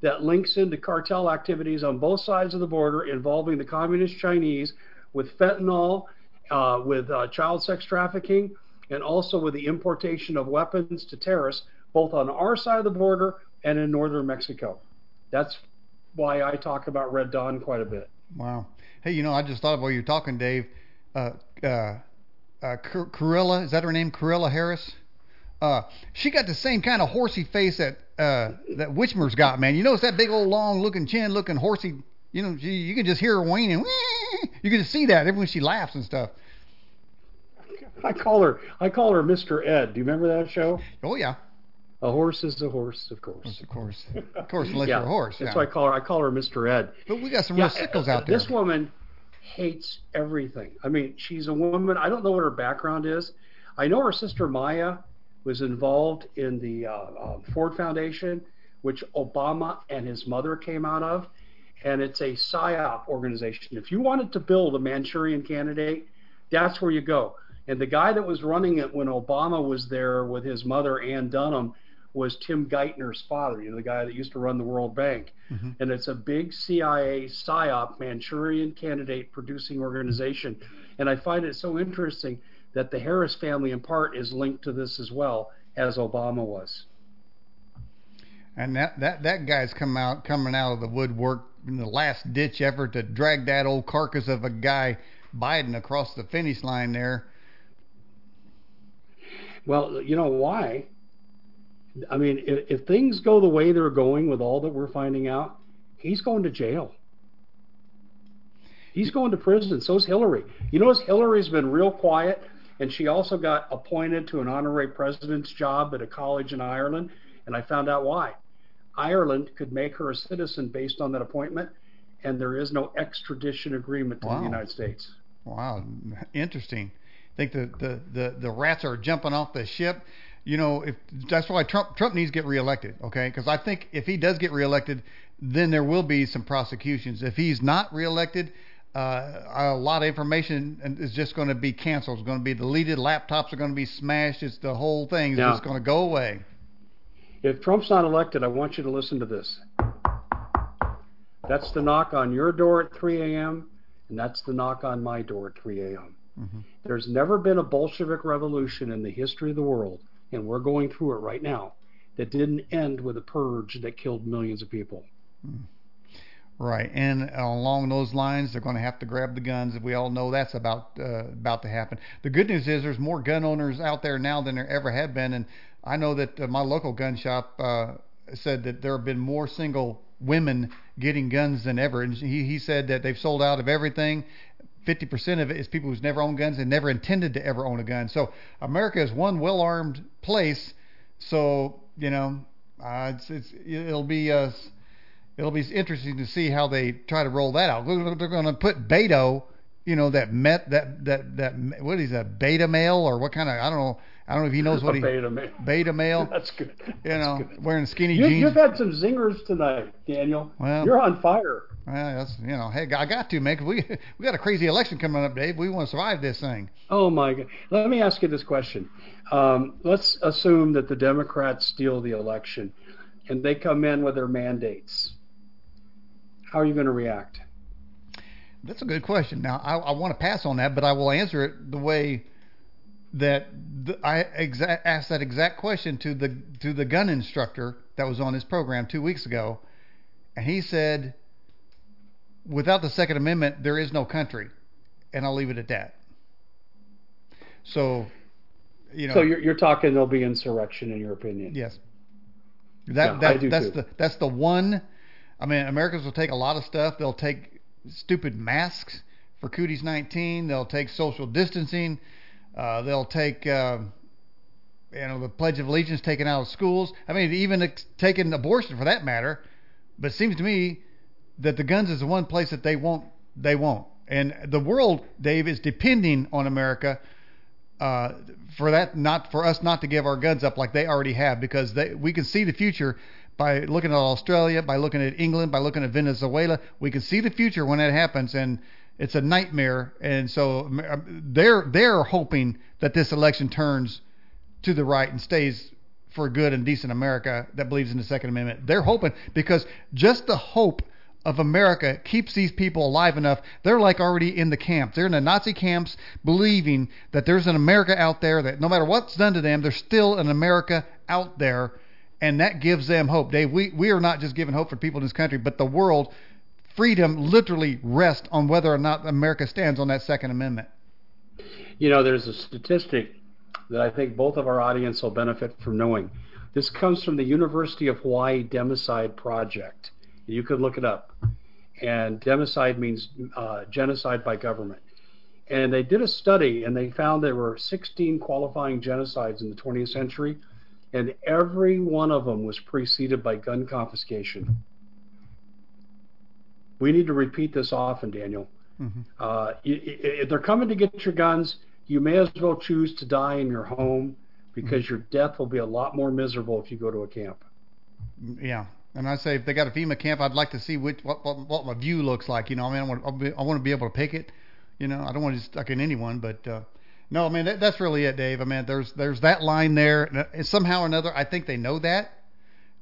that links into cartel activities on both sides of the border involving the communist Chinese with fentanyl, uh, with uh, child sex trafficking, and also with the importation of weapons to terrorists, both on our side of the border and in northern Mexico. That's why I talk about Red Dawn quite a bit. Wow. Hey, you know, I just thought while you were talking, Dave, uh, uh, uh, Corilla, is that her name? Corilla Harris? Uh, she got the same kind of horsey face that uh, that Whitmer's got, man. You notice that big old long looking chin, looking horsey. You know, she, you can just hear her whining. You can just see that every when she laughs and stuff. I call her I call her Mr. Ed. Do you remember that show? Oh yeah. A horse is a horse, of course. Of course, of course, unless yeah, you're a horse. That's why I call her. I call her Mr. Ed. But we got some yeah, real sickles out there. This woman hates everything. I mean, she's a woman. I don't know what her background is. I know her sister Maya was involved in the uh, uh, Ford Foundation, which Obama and his mother came out of, and it's a psyop organization. If you wanted to build a Manchurian candidate, that's where you go. And the guy that was running it when Obama was there with his mother, Ann Dunham, was Tim Geithner's father, you know, the guy that used to run the World Bank. Mm-hmm. And it's a big CIA PSYOP Manchurian candidate producing organization. And I find it so interesting that the Harris family, in part, is linked to this as well as Obama was. And that, that, that guy's come out coming out of the woodwork in the last ditch effort to drag that old carcass of a guy Biden across the finish line there. Well, you know why? I mean, if, if things go the way they're going with all that we're finding out, he's going to jail. He's going to prison. So's Hillary. You notice Hillary's been real quiet, and she also got appointed to an honorary president's job at a college in Ireland, and I found out why. Ireland could make her a citizen based on that appointment, and there is no extradition agreement to wow. the United States. Wow, interesting. I think the, the, the, the rats are jumping off the ship you know, if that's why Trump Trump needs to get reelected, okay? Because I think if he does get reelected, then there will be some prosecutions. If he's not reelected, uh, a lot of information is just going to be canceled. It's going to be deleted. Laptops are going to be smashed. It's the whole thing is now, just going to go away. If Trump's not elected, I want you to listen to this. That's the knock on your door at 3 a.m., and that's the knock on my door at 3 a.m. Mm-hmm. There's never been a Bolshevik revolution in the history of the world and we're going through it right now, that didn't end with a purge that killed millions of people. Right, and along those lines, they're going to have to grab the guns. We all know that's about uh, about to happen. The good news is there's more gun owners out there now than there ever have been, and I know that uh, my local gun shop uh, said that there have been more single women getting guns than ever, and he he said that they've sold out of everything, 50% of it is people who's never owned guns and never intended to ever own a gun. So America is one well-armed place. So you know, uh, it's, it's it'll be uh, it'll be interesting to see how they try to roll that out. They're going to put Beto, you know, that met that that that what is that beta male or what kind of I don't know. I don't know if he knows what he beta male. Beta male. That's good. You know, good. wearing skinny you, jeans. You've had some zingers tonight, Daniel. Well, you're on fire. Well, that's you know, hey, I got to make we we got a crazy election coming up, Dave. We want to survive this thing. Oh my God! Let me ask you this question. Um, let's assume that the Democrats steal the election, and they come in with their mandates. How are you going to react? That's a good question. Now, I, I want to pass on that, but I will answer it the way that the, I exa- asked that exact question to the to the gun instructor that was on his program two weeks ago, and he said without the Second Amendment, there is no country, and I'll leave it at that. So, you know. So you're, you're talking there'll be insurrection, in your opinion? Yes. That, yeah, that that's too. the that's the one. I mean, Americans will take a lot of stuff. They'll take stupid masks for Cooties 19. They'll take social distancing. Uh, they'll take. Uh, you know the Pledge of Allegiance taken out of schools. I mean, even ex- taking abortion for that matter. But it seems to me that the guns is the one place that they won't they won't. And the world, Dave, is depending on America uh, for that not for us not to give our guns up like they already have because they, we can see the future by looking at Australia, by looking at England, by looking at Venezuela. We can see the future when that happens, and it's a nightmare. And so um, uh, they're they're hoping that this election turns to the right and stays for a good and decent America that believes in the Second Amendment. They're hoping because just the hope of America keeps these people alive enough. They're like already in the camps. They're in the Nazi camps, believing that there's an America out there that no matter what's done to them, there's still an America out there, and that gives them hope. Dave, we we are not just giving hope for people in this country, but the world. Freedom literally rests on whether or not America stands on that Second Amendment. You know, there's a statistic that I think both of our audience will benefit from knowing. This comes from the University of Hawaii Democide Project. You could look it up. And democide means uh, genocide by government. And they did a study and they found there were 16 qualifying genocides in the 20th century, and every one of them was preceded by gun confiscation. We need to repeat this often, Daniel. Mm-hmm. Uh, if they're coming to get your guns, you may as well choose to die in your home because mm-hmm. your death will be a lot more miserable if you go to a camp. Yeah, and I say if they got a FEMA camp, I'd like to see which what what, what my view looks like. You know, I mean, I want to, I want to be able to pick it. You know, I don't want to stuck in anyone, but uh, no, I mean that, that's really it, Dave. I mean, there's there's that line there. And somehow or another, I think they know that.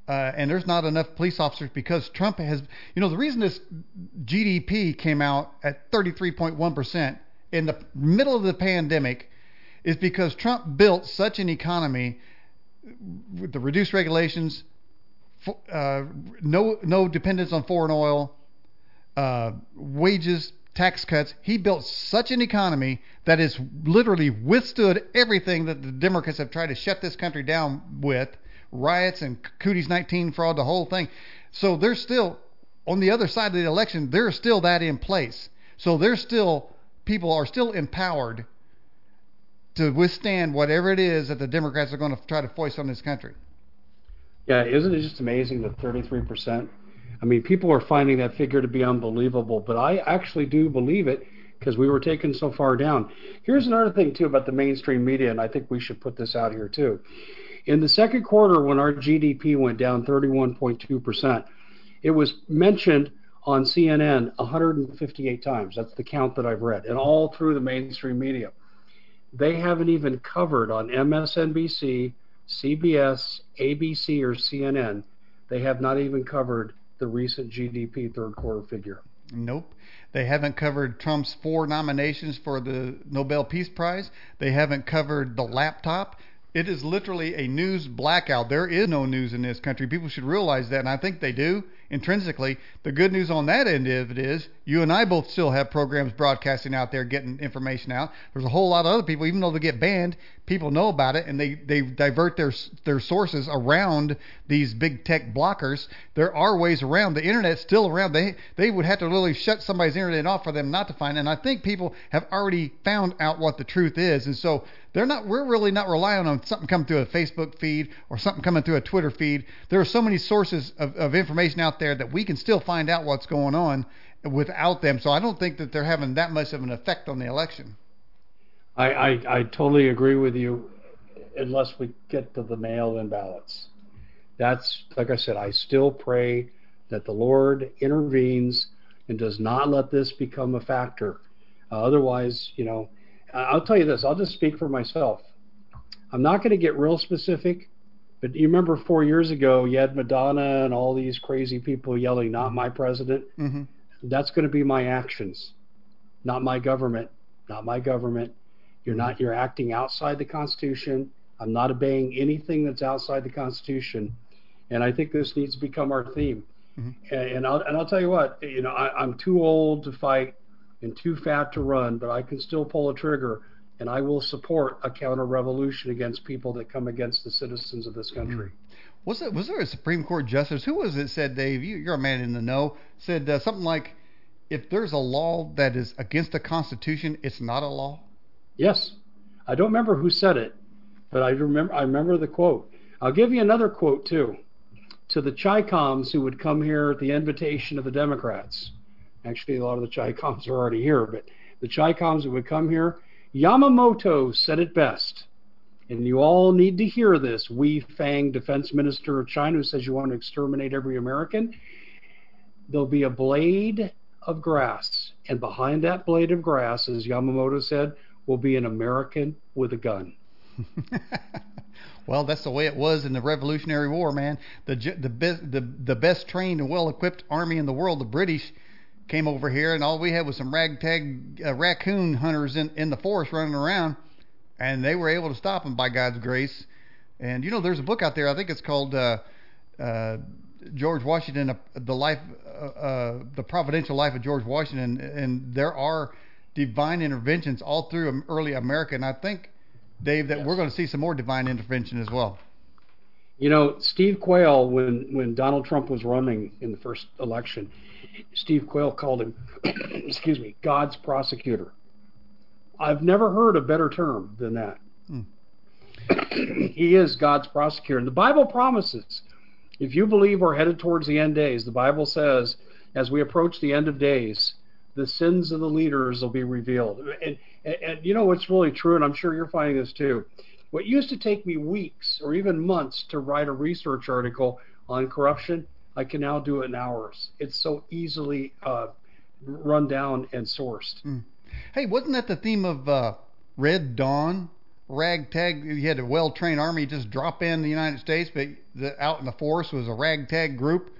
Uh, and there's not enough police officers because Trump has, you know, the reason this GDP came out at 33.1 percent in the middle of the pandemic is because Trump built such an economy with the reduced regulations, uh, no no dependence on foreign oil, uh, wages, tax cuts. He built such an economy that has literally withstood everything that the Democrats have tried to shut this country down with riots and Cooties 19 fraud, the whole thing. So there's still on the other side of the election, there's still that in place. So there's still people are still empowered to withstand whatever it is that the Democrats are going to try to foist on this country. Yeah, isn't it just amazing that 33%? I mean, people are finding that figure to be unbelievable, but I actually do believe it because we were taken so far down. Here's another thing, too, about the mainstream media, and I think we should put this out here, too. In the second quarter, when our GDP went down 31.2%, it was mentioned on CNN 158 times. That's the count that I've read, and all through the mainstream media. They haven't even covered on MSNBC, CBS, ABC, or CNN. They have not even covered the recent GDP third quarter figure. Nope. They haven't covered Trump's four nominations for the Nobel Peace Prize. They haven't covered the laptop. It is literally a news blackout. There is no news in this country. People should realize that, and I think they do intrinsically. The good news on that end of it is you and I both still have programs broadcasting out there, getting information out. There's a whole lot of other people, even though they get banned, people know about it, and they they divert their their sources around these big tech blockers. There are ways around. The internet's still around. They they would have to literally shut somebody's internet off for them not to find. And I think people have already found out what the truth is, and so they're not. We're really not relying on something coming through a Facebook feed or something coming through a Twitter feed. There are so many sources of, of information out there that we can still find out what's going on without them. So I don't think that they're having that much of an effect on the election. I, I, I totally agree with you, unless we get to the mail-in ballots. That's like I said. I still pray that the Lord intervenes and does not let this become a factor. Uh, otherwise, you know, I'll tell you this. I'll just speak for myself. I'm not going to get real specific but you remember four years ago, you had Madonna and all these crazy people yelling, "Not my president." Mm-hmm. That's going to be my actions, not my government, not my government. You're not. You're acting outside the Constitution. I'm not obeying anything that's outside the Constitution, and I think this needs to become our theme. Mm-hmm. And, and, I'll and I'll tell you what. You know, I, I'm too old to fight and too fat to run, but I can still pull a trigger and I will support a counter revolution against people that come against the citizens of this country. Mm-hmm. Was it was there a Supreme Court justice who was it said Dave you, are a man in the know said uh, something like if there's a law that is against the Constitution it's not a law. Yes, I don't remember who said it, but I remember I remember the quote. I'll give you another quote too. To the Chi-Coms who would come here at the invitation of the Democrats. Actually, a lot of the Chi-Coms are already here, but the Chi-Coms who would come here Yamamoto said it best, and you all need to hear this. Wei Fang, defense minister of China, who says you want to exterminate every American. There'll be a blade of grass, and behind that blade of grass, as Yamamoto said, will be an American with a gun. well, that's the way it was in the Revolutionary War, man. The the the, the best trained and well equipped army in the world, the British, came over here, and all we had was some ragtag uh, raccoon hunters in in the forest running around, and they were able to stop them by God's grace. And you know, there's a book out there. I think it's called uh, uh, George Washington, uh, the life, uh, uh, the providential life of George Washington, and there are divine interventions all through early America, and I think Dave, that yes. we're going to see some more divine intervention as well. You know, Steve Quayle, when when Donald Trump was running in the first election, Steve Quayle called him, excuse me, God's prosecutor. I've never heard a better term than that. Hmm. he is God's prosecutor. And the Bible promises, if you believe we're headed towards the end days, the Bible says, as we approach the end of days, the sins of the leaders will be revealed. And, and, and, you know what's really true, and I'm sure you're finding this too. What used to take me weeks or even months to write a research article on corruption, I can now do it in hours. It's so easily uh, run down and sourced. Mm. Hey, wasn't that the theme of uh, Red Dawn? Ragtag, you had a well trained army just drop in the United States, but the, out in the forest was a ragtag group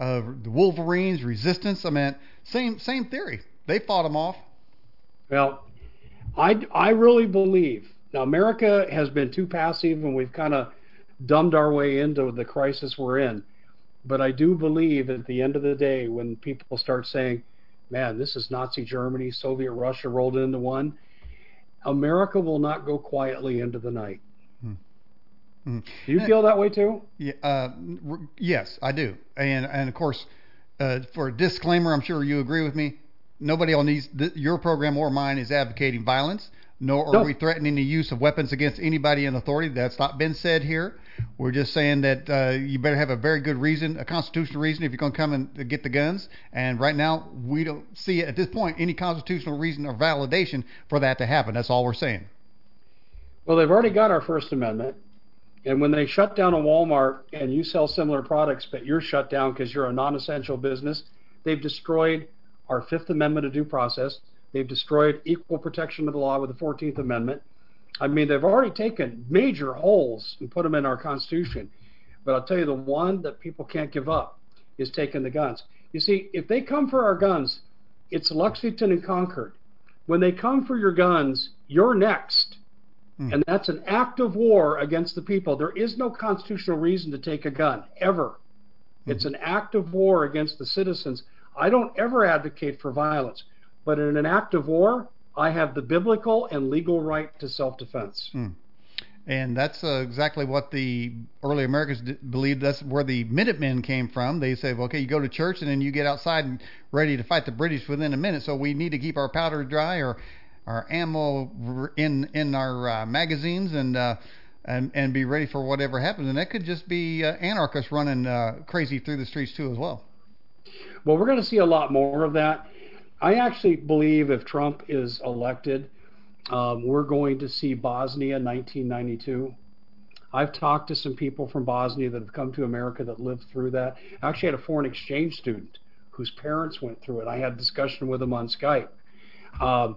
uh, the Wolverines, Resistance. I mean, same same theory. They fought them off. Well, I I really believe now America has been too passive, and we've kind of dumbed our way into the crisis we're in. But I do believe at the end of the day, when people start saying, "Man, this is Nazi Germany, Soviet Russia rolled into one," America will not go quietly into the night. Mm. Do you feel that way too? Yeah, uh, yes, I do. And and of course, uh, for a disclaimer, I'm sure you agree with me. Nobody on these th- your program or mine is advocating violence, nor are no. we threatening the use of weapons against anybody in authority. That's not been said here. We're just saying that uh, you better have a very good reason, a constitutional reason, if you're going to come and get the guns. And right now, we don't see at this point any constitutional reason or validation for that to happen. That's all we're saying. Well, they've already got our First Amendment. And when they shut down a Walmart and you sell similar products, but you're shut down because you're a non essential business, they've destroyed our Fifth Amendment of due process. They've destroyed equal protection of the law with the 14th Amendment. I mean, they've already taken major holes and put them in our Constitution. But I'll tell you, the one that people can't give up is taking the guns. You see, if they come for our guns, it's Lexington and Concord. When they come for your guns, you're next. Hmm. And that's an act of war against the people. There is no constitutional reason to take a gun, ever. Hmm. It's an act of war against the citizens. I don't ever advocate for violence, but in an act of war, I have the biblical and legal right to self defense. Hmm. And that's uh, exactly what the early Americans d- believed. That's where the Minutemen came from. They said, well, okay, you go to church and then you get outside and ready to fight the British within a minute. So we need to keep our powder dry or our ammo in in our uh, magazines and uh, and and be ready for whatever happens. And that could just be uh, anarchists running uh, crazy through the streets too as well. Well, we're going to see a lot more of that. I actually believe if Trump is elected, um, we're going to see Bosnia 1992. I've talked to some people from Bosnia that have come to America that lived through that. I actually had a foreign exchange student whose parents went through it. I had a discussion with him on Skype. Um,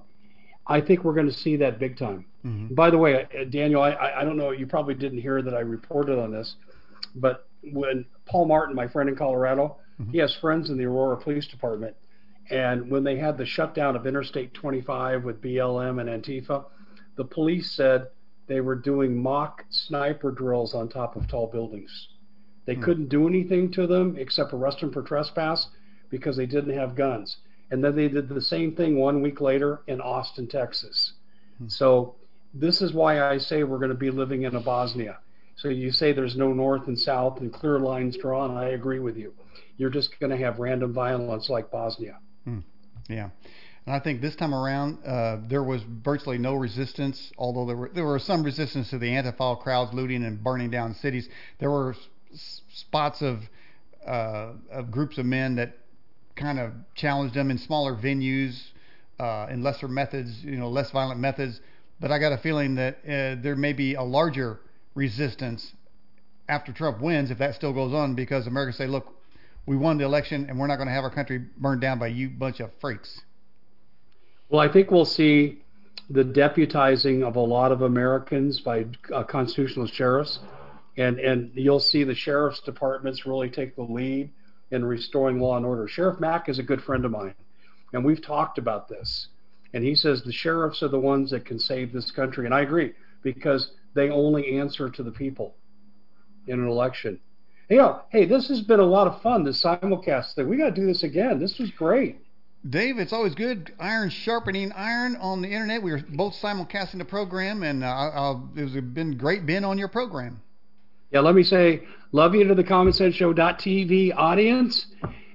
I think we're going to see that big time. Mm-hmm. By the way, uh, Daniel, I, I don't know, you probably didn't hear that I reported on this, but when Paul Martin, my friend in Colorado, mm-hmm. he has friends in the Aurora Police Department, and when they had the shutdown of Interstate 25 with BLM and Antifa, the police said they were doing mock sniper drills on top of tall buildings. They mm-hmm. couldn't do anything to them except arrest them for trespass because they didn't have guns. And then they did the same thing one week later in Austin, Texas. Hmm. So this is why I say we're going to be living in a Bosnia. So you say there's no north and south and clear lines drawn. I agree with you. You're just going to have random violence like Bosnia. Hmm. Yeah. And I think this time around, uh, there was virtually no resistance, although there were there were some resistance to the Antifa crowds looting and burning down cities. There were s- spots of uh, of groups of men that kind of challenged them in smaller venues uh, in lesser methods, you know, less violent methods. But I got a feeling that uh, there may be a larger resistance after Trump wins if that still goes on because Americans say, look, we won the election and we're not going to have our country burned down by you bunch of freaks. Well, I think we'll see the deputizing of a lot of Americans by uh, constitutional sheriffs, and and you'll see the sheriff's departments really take the lead in restoring law and order. Sheriff Mack is a good friend of mine, and we've talked about this. And he says the sheriffs are the ones that can save this country, and I agree because they only answer to the people in an election. You know, hey, this has been a lot of fun. This simulcast thing. We got to do this again. This was great. Dave, it's always good iron sharpening iron on the internet. We were both simulcasting the program, and uh, it's been great being on your program. Yeah, let me say, love you to the Common Sense Show.tv audience.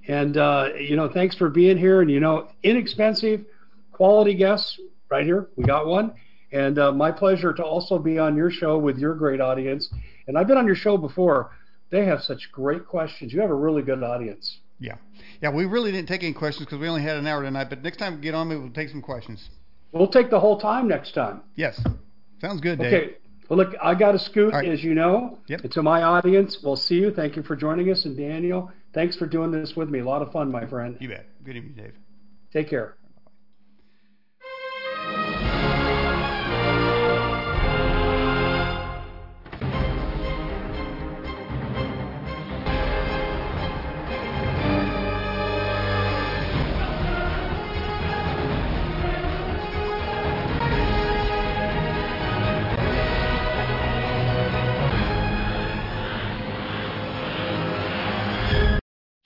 And, uh, you know, thanks for being here. And, you know, inexpensive, quality guests right here. We got one. And uh, my pleasure to also be on your show with your great audience. And I've been on your show before. They have such great questions. You have a really good audience. Yeah. Yeah, we really didn't take any questions because we only had an hour tonight. But next time we get on, we'll take some questions. We'll take the whole time next time. Yes. Sounds good, Dave. Okay. Well, look, I got to scoot, right. as you know. Yep. And to my audience, we'll see you. Thank you for joining us. And Daniel, thanks for doing this with me. A lot of fun, my friend. You bet. Good evening, Dave. Take care.